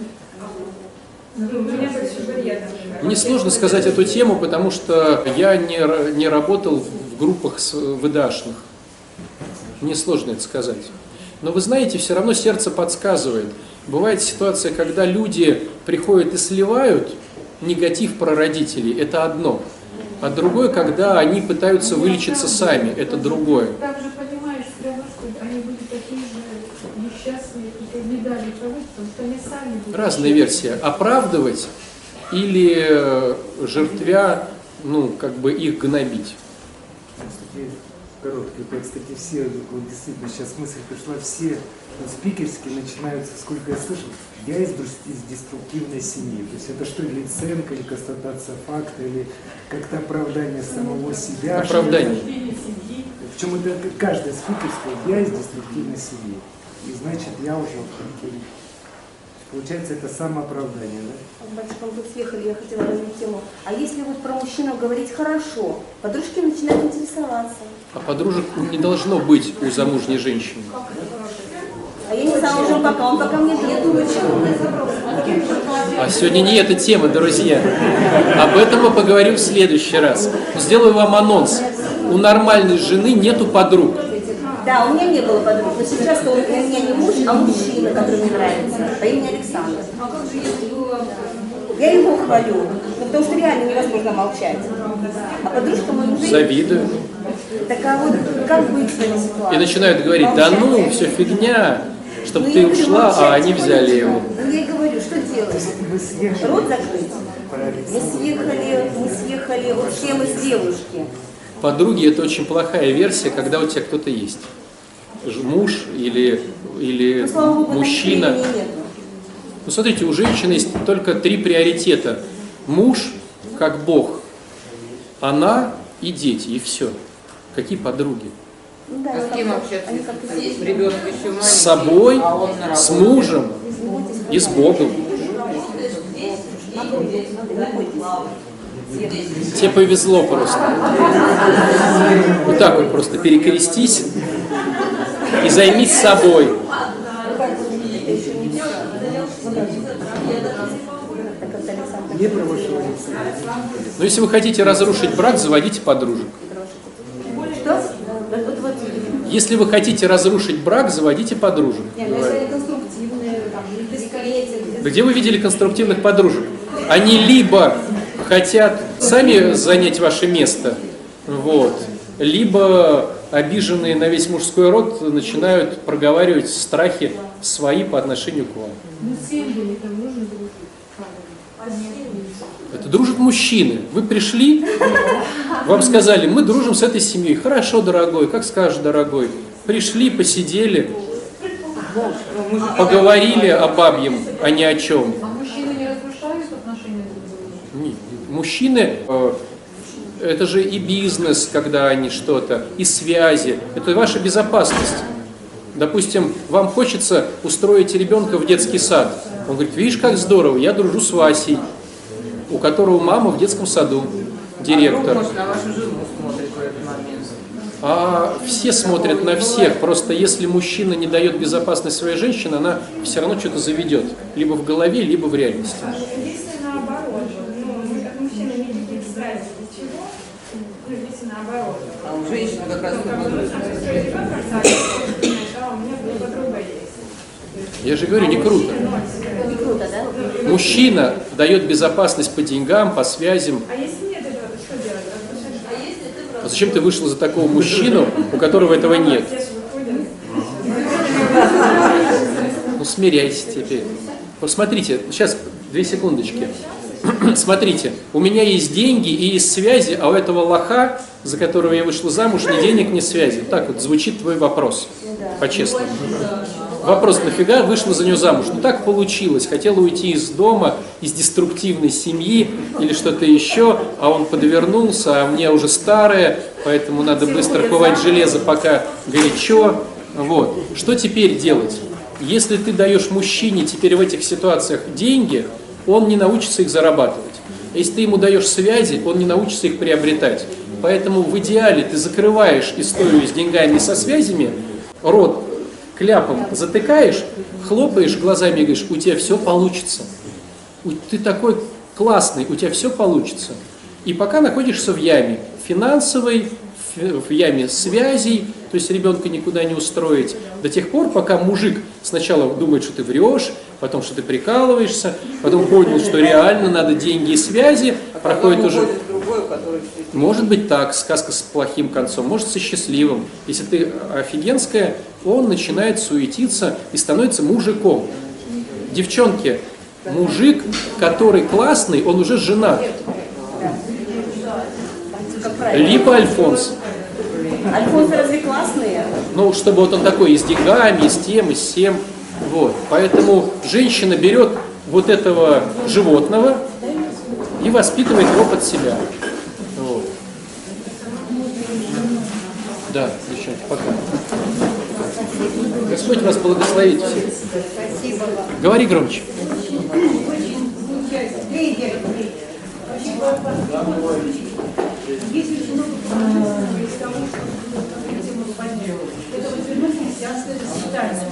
Speaker 1: Мне сложно сказать эту тему, потому что я не, не работал в группах ВДАшных. Мне сложно это сказать. Но вы знаете, все равно сердце подсказывает. Бывает ситуация, когда люди приходят и сливают негатив про родителей, это одно. А другое, когда они пытаются вылечиться сами, это другое.
Speaker 2: Так же понимаешь все равно, что они будут такие же несчастные, и не дали того, потому что они сами будут.
Speaker 1: Разные версии. Оправдывать или э, жертвя, ну, как бы их гнобить.
Speaker 9: Короткий, это, кстати, все, вот действительно, сейчас мысль пришла, все вот, спикерские начинаются, сколько я слышал, я из, из деструктивной семьи. То есть это что, или оценка, или констатация факта, или как-то оправдание самого себя.
Speaker 1: Оправдание.
Speaker 9: Причем это каждая спикерская, я из деструктивной семьи. И значит, я уже. Получается, это самооправдание, да?
Speaker 7: Батюшка, мы тут съехали, я хотела развить тему. А если вот про мужчину говорить хорошо, подружки начинают интересоваться.
Speaker 1: А подружек не должно быть у замужней женщины.
Speaker 7: А я не замужем пока, он пока мне чего вы
Speaker 1: А сегодня не эта тема, друзья. Об этом мы поговорим в следующий раз. Сделаю вам анонс. У нормальной жены нету подруг.
Speaker 7: Да, у меня не было подруг, но сейчас он, у меня не муж, а мужчина, который мне нравится, по имени Александр.
Speaker 2: А как же если было...
Speaker 7: Я его хвалю, ну, потому что реально невозможно молчать. А подружка моему мужа...
Speaker 1: Завидую.
Speaker 7: Так а вот как быть в этой ситуации?
Speaker 1: И начинают говорить, да ну, все фигня, чтобы
Speaker 7: Ну,
Speaker 1: ты ушла, а они взяли его.
Speaker 7: Ну, я и говорю, что делать? Рот закрыть? Мы съехали, мы съехали вот все мы с девушки.
Speaker 1: Подруги это очень плохая версия, когда у тебя кто-то есть. Ж- Муж или, или
Speaker 7: Ну, слава богу,
Speaker 1: мужчина. Ну, смотрите, у женщины есть только три приоритета. Муж, как Бог, она и дети, и все. Какие подруги?
Speaker 7: Ну, да,
Speaker 4: А с кем общаться? Ребенок еще маленький.
Speaker 1: С собой,
Speaker 4: а
Speaker 1: с мужем и с Богом. Тебе повезло просто. Вот так вот просто перекрестись и займись собой. Но если вы хотите разрушить брак, заводите подружек. Если вы хотите разрушить брак, заводите подружек.
Speaker 2: Ну
Speaker 1: Да Где вы видели конструктивных подружек? Они либо хотят сами занять ваше место, вот, либо обиженные на весь мужской род начинают проговаривать страхи свои по отношению к вам.
Speaker 2: ну семьями там нужно дружить.
Speaker 1: Это дружат мужчины. Вы пришли, вам сказали, мы дружим с этой семьей. Хорошо, дорогой, как скажешь, дорогой. Пришли, посидели, поговорили о бабьем, а не о чем.
Speaker 3: А мужчины не разрушают отношения друг к другу?
Speaker 1: Не, Мужчины, э, это же и бизнес, когда они что-то, и связи, это ваша безопасность. Допустим, вам хочется устроить ребенка в детский сад. Он говорит, видишь, как здорово, я дружу с Васей, у которого мама в детском саду,
Speaker 4: А
Speaker 1: директор.
Speaker 4: вдруг, может, на вашу жену смотрит в этот момент.
Speaker 1: А все смотрят на всех. Просто если мужчина не дает безопасность своей женщине, она все равно что-то заведет. Либо в голове, либо в реальности.
Speaker 2: Если наоборот, ну, как мужчина не видит связи ничего, ну, если наоборот.
Speaker 4: А у женщины как раз
Speaker 2: Ну, как бы,
Speaker 4: наоборот.
Speaker 2: там, сестрой ребенка взяли, знаешь, а была подруга есть.
Speaker 1: Я же говорю, не круто. Мужчина дает безопасность по деньгам, по связям.
Speaker 2: А
Speaker 1: зачем ты вышла за такого мужчину, у которого этого нет? Ну смиряйся теперь. Вот смотрите, сейчас две секундочки. Смотрите, у меня есть деньги и есть связи, а у этого лоха, за которого я вышла замуж, ни денег, ни связи. Так вот звучит твой вопрос, по-честному. Вопрос, нафига вышла за нее замуж? Ну так получилось, хотела уйти из дома, из деструктивной семьи или что-то еще, а он подвернулся, а мне уже старое, поэтому надо быстро ковать железо, пока горячо. Вот. Что теперь делать? Если ты даешь мужчине теперь в этих ситуациях деньги, он не научится их зарабатывать. Если ты ему даешь связи, он не научится их приобретать. Поэтому в идеале ты закрываешь историю с деньгами и со связями, рот кляпом затыкаешь, хлопаешь глазами и говоришь, у тебя все получится. Ты такой классный, у тебя все получится. И пока находишься в яме финансовой, в яме связей, то есть ребенка никуда не устроить, до тех пор, пока мужик сначала думает, что ты врешь, потом, что ты прикалываешься, потом понял, что реально надо деньги и связи, проходит
Speaker 4: Потом
Speaker 1: уже...
Speaker 4: другой, который
Speaker 1: Может быть так, сказка с плохим концом, может со счастливым. Если ты офигенская, он начинает суетиться и становится мужиком. Девчонки, мужик, который классный, он уже женат. Либо Альфонс.
Speaker 7: Альфонсы разве классные?
Speaker 1: Ну, чтобы вот он такой и с деньгами, и с тем, и с тем. Вот. Поэтому женщина берет вот этого животного и воспитывает его под себя. Вот. Да, девчонки, пока. Господь вас благословит всех. Говори громче.
Speaker 10: Если много из того, что эту тему поднял, это вот вернуть христианское воспитание.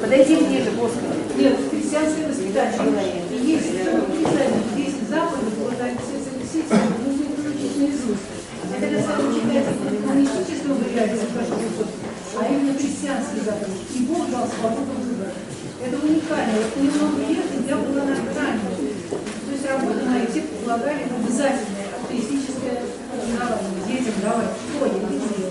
Speaker 7: Подойди ближе, Господи.
Speaker 10: Нет, христианское воспитание. И если, ну, не знаю, 10 заповедей, вот Алексей Алексеевич, нужно их выучить наизусть. Это когда сам читается, ну, не учите христианский заповедь. И Бог дал свободу выбора. Это уникально. Вот немного лет я была на грани. То есть работа на эти предлагали обязательное атеистическое образование. Детям давать в школе, везде.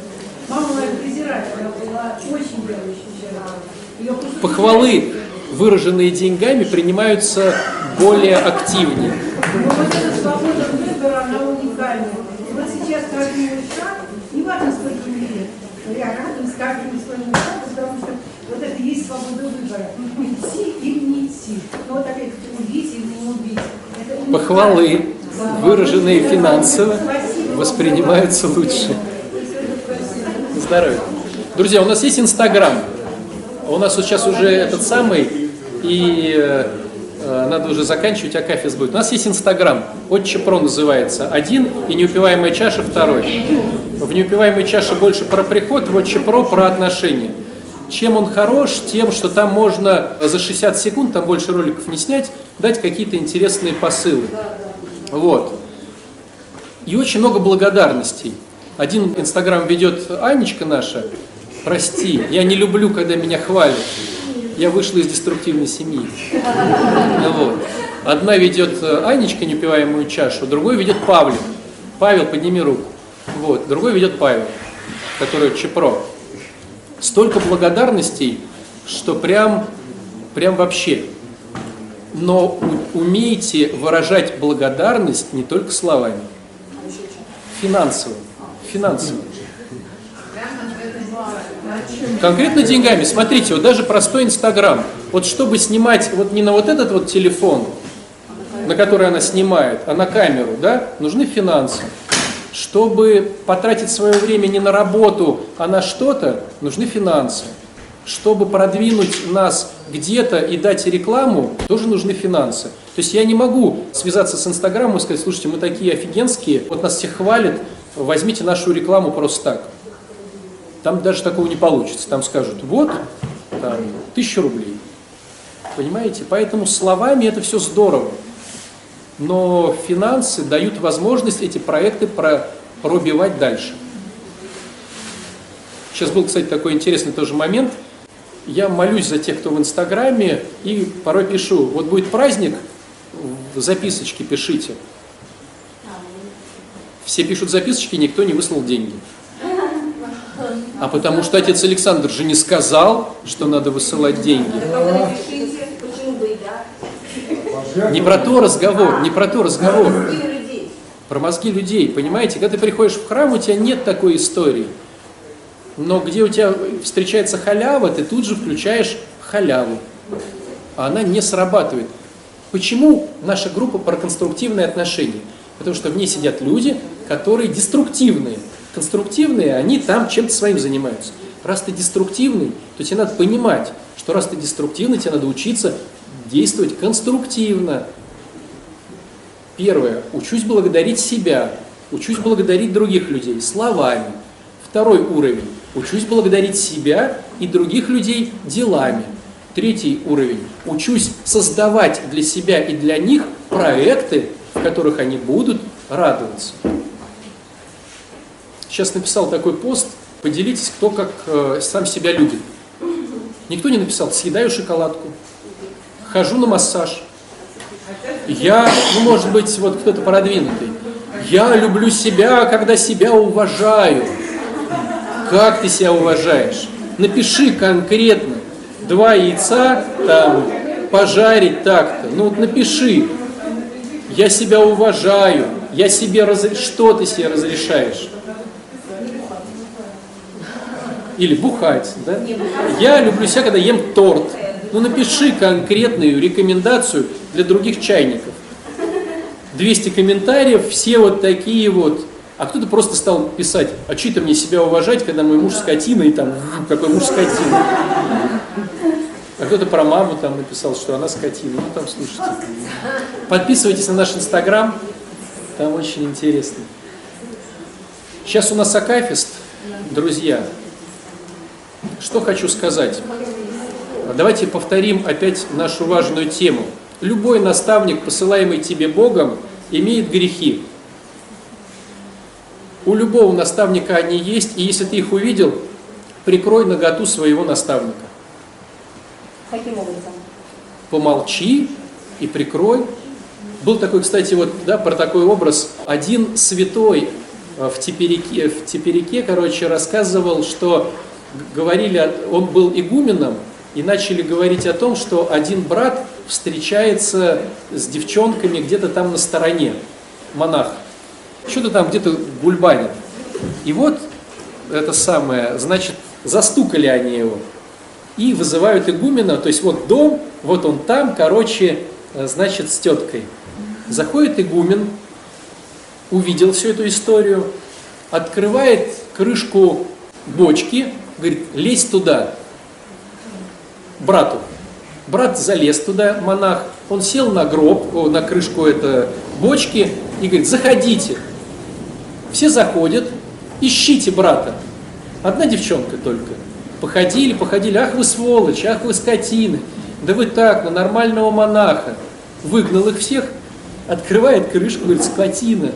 Speaker 10: Мама моя презирает, она была очень просто-
Speaker 1: Похвалы, выраженные деньгами, принимаются более активнее.
Speaker 10: Но вот эта свобода выбора, она уникальна. И вот сейчас каждый мой шаг, не важно, сколько мне лет, но я рада с каждым своим шагом, потому что вот это и есть свобода выбора. Идти или не идти. Ну вот опять убить или не убить. Это уникально.
Speaker 1: Похвалы, выраженные финансово, воспринимаются лучше. Здоровья. Друзья, у нас есть Инстаграм. У нас вот сейчас уже этот самый, и э, э, надо уже заканчивать, а кафес будет. У нас есть Инстаграм. Отче Про называется. Один и неупиваемая чаша второй. В неупиваемой чаше больше про приход, в Отче Про про отношения. Чем он хорош? Тем, что там можно за 60 секунд, там больше роликов не снять, дать какие-то интересные посылы. Вот. И очень много благодарностей. Один инстаграм ведет Анечка наша. Прости, я не люблю, когда меня хвалят. Я вышла из деструктивной семьи. Вот. Одна ведет Анечка неупиваемую чашу, другой ведет Павлик. Павел, подними руку. Вот. Другой ведет Павел, который Чепро. Столько благодарностей, что прям, прям вообще. Но умейте выражать благодарность не только словами, финансово. Финансово. Конкретно деньгами. Смотрите, вот даже простой Инстаграм. Вот чтобы снимать вот не на вот этот вот телефон, на который она снимает, а на камеру, да, нужны финансы. Чтобы потратить свое время не на работу, а на что-то, нужны финансы. Чтобы продвинуть нас где-то и дать рекламу, тоже нужны финансы. То есть я не могу связаться с Инстаграмом и сказать, слушайте, мы такие офигенские, вот нас всех хвалят, возьмите нашу рекламу просто так. Там даже такого не получится. Там скажут, вот, там, тысяча рублей. Понимаете? Поэтому словами это все здорово. Но финансы дают возможность эти проекты про- пробивать дальше. Сейчас был, кстати, такой интересный тоже момент. Я молюсь за тех, кто в Инстаграме, и порой пишу, вот будет праздник, в записочке пишите. Все пишут записочки, никто не выслал деньги. А потому что отец Александр же не сказал, что надо высылать деньги.
Speaker 7: Напишите, почему бы и да.
Speaker 1: Не про то разговор, не про то разговор. Про мозги людей, понимаете? Когда ты приходишь в храм, у тебя нет такой истории. Но где у тебя встречается халява, ты тут же включаешь халяву. А она не срабатывает. Почему наша группа про конструктивные отношения? Потому что в ней сидят люди, которые деструктивные. Конструктивные, они там чем-то своим занимаются. Раз ты деструктивный, то тебе надо понимать, что раз ты деструктивный, тебе надо учиться действовать конструктивно. Первое. Учусь благодарить себя. Учусь благодарить других людей словами. Второй уровень. Учусь благодарить себя и других людей делами. Третий уровень. Учусь создавать для себя и для них проекты, в которых они будут радоваться. Сейчас написал такой пост. Поделитесь, кто как э, сам себя любит. Никто не написал. Съедаю шоколадку. Хожу на массаж. Я, ну, может быть, вот кто-то продвинутый. Я люблю себя, когда себя уважаю. Как ты себя уважаешь? Напиши конкретно. Два яйца там пожарить так-то. Ну вот напиши. Я себя уважаю. Я себе разре... Что ты себе разрешаешь? Или бухать, да? Я люблю себя, когда ем торт. Ну напиши конкретную рекомендацию для других чайников. 200 комментариев, все вот такие вот. А кто-то просто стал писать, а что мне себя уважать, когда мой муж скотина, и там, какой муж скотина. А кто-то про маму там написал, что она скотина. Ну там, слушайте. Подписывайтесь на наш инстаграм, там очень интересно. Сейчас у нас Акафист, друзья. Что хочу сказать. Давайте повторим опять нашу важную тему. Любой наставник, посылаемый тебе Богом, имеет грехи. У любого наставника они есть, и если ты их увидел, прикрой наготу своего наставника.
Speaker 7: Каким образом?
Speaker 1: Помолчи и прикрой. Был такой, кстати, вот, да, про такой образ. Один святой э, в Теперике, в Теперике, короче, рассказывал, что говорили, он был игуменом, и начали говорить о том, что один брат встречается с девчонками где-то там на стороне, монах. Что-то там где-то гульбанит. И вот это самое, значит, застукали они его и вызывают игумена, то есть вот дом, вот он там, короче, э, значит, с теткой. Заходит игумен, увидел всю эту историю, открывает крышку бочки, говорит, лезь туда, брату. Брат залез туда, монах, он сел на гроб, на крышку это бочки и говорит, заходите. Все заходят, ищите брата. Одна девчонка только. Походили, походили, ах вы сволочи, ах вы скотины. Да вы так, на нормального монаха. Выгнал их всех, открывает крышку, говорит, скотина.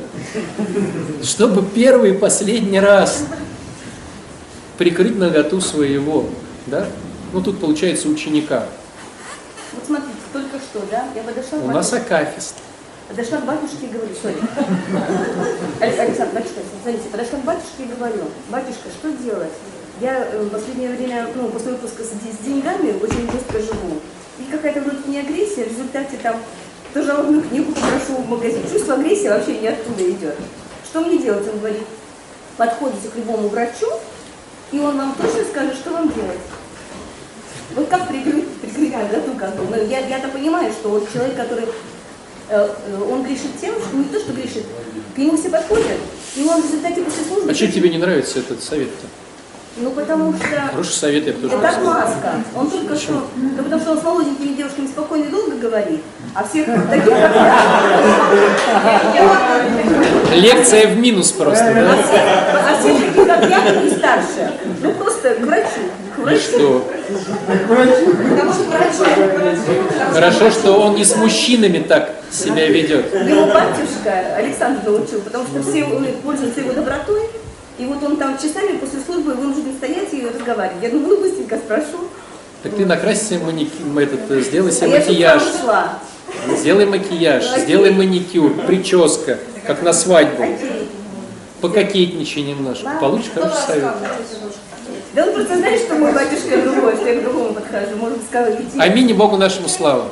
Speaker 1: Чтобы первый и последний раз прикрыть наготу своего, да? Ну тут получается ученика.
Speaker 7: Вот смотрите, только что, да, я подошла к
Speaker 1: У нас
Speaker 7: батюшке,
Speaker 1: акафист.
Speaker 7: подошла к батюшке и говорю, сори. Алекс- Александр, батюшка, смотрите, подошла к батюшке и говорю, батюшка, что делать? Я э, в последнее время, ну, после выпуска с деньгами очень жестко живу. И какая-то внутренняя агрессия, в результате там то жалобную книгу попрошу в магазин. Чувство агрессии вообще не оттуда идет. Что мне делать? Он говорит, подходите к любому врачу, и он вам точно скажет, что вам делать. Вот как прикрыть, прикрыть наготу, как бы. Ну, я, я-то понимаю, что вот человек, который, э, э, он грешит тем, что не то, что грешит, к нему все подходят, и он в результате после службы...
Speaker 1: А чем тебе не нравится этот совет-то?
Speaker 7: Ну, потому что...
Speaker 1: Хороший совет, я бы тоже
Speaker 7: Это отмазка. Он только что... Да потому что он с молоденькими девушками спокойно и долго говорит, а всех таких, как я...
Speaker 1: Лекция в минус просто,
Speaker 7: А
Speaker 1: да?
Speaker 7: все, а все такие, как я, и старше. Ну, просто к врачу.
Speaker 1: И что? Хорошо, что он не с мужчинами так себя ведет.
Speaker 7: Его батюшка Александр научил, потому что все пользуются его добротой. И вот он там часами после службы вынужден стоять и разговаривать. Я думаю, ну быстренько спрошу.
Speaker 1: Так ты накрасься маник... этот, э, сделай
Speaker 7: А
Speaker 1: себе
Speaker 7: же
Speaker 1: макияж.
Speaker 7: ушла.
Speaker 1: Сделай макияж, сделай маникюр, прическа, как на свадьбу. Пококетничай немножко. Получишь хороший совет.
Speaker 7: Да он просто знает, что мой батюшка другой, что я к другому подхожу. Может сказал.
Speaker 1: Аминь Богу нашему славу.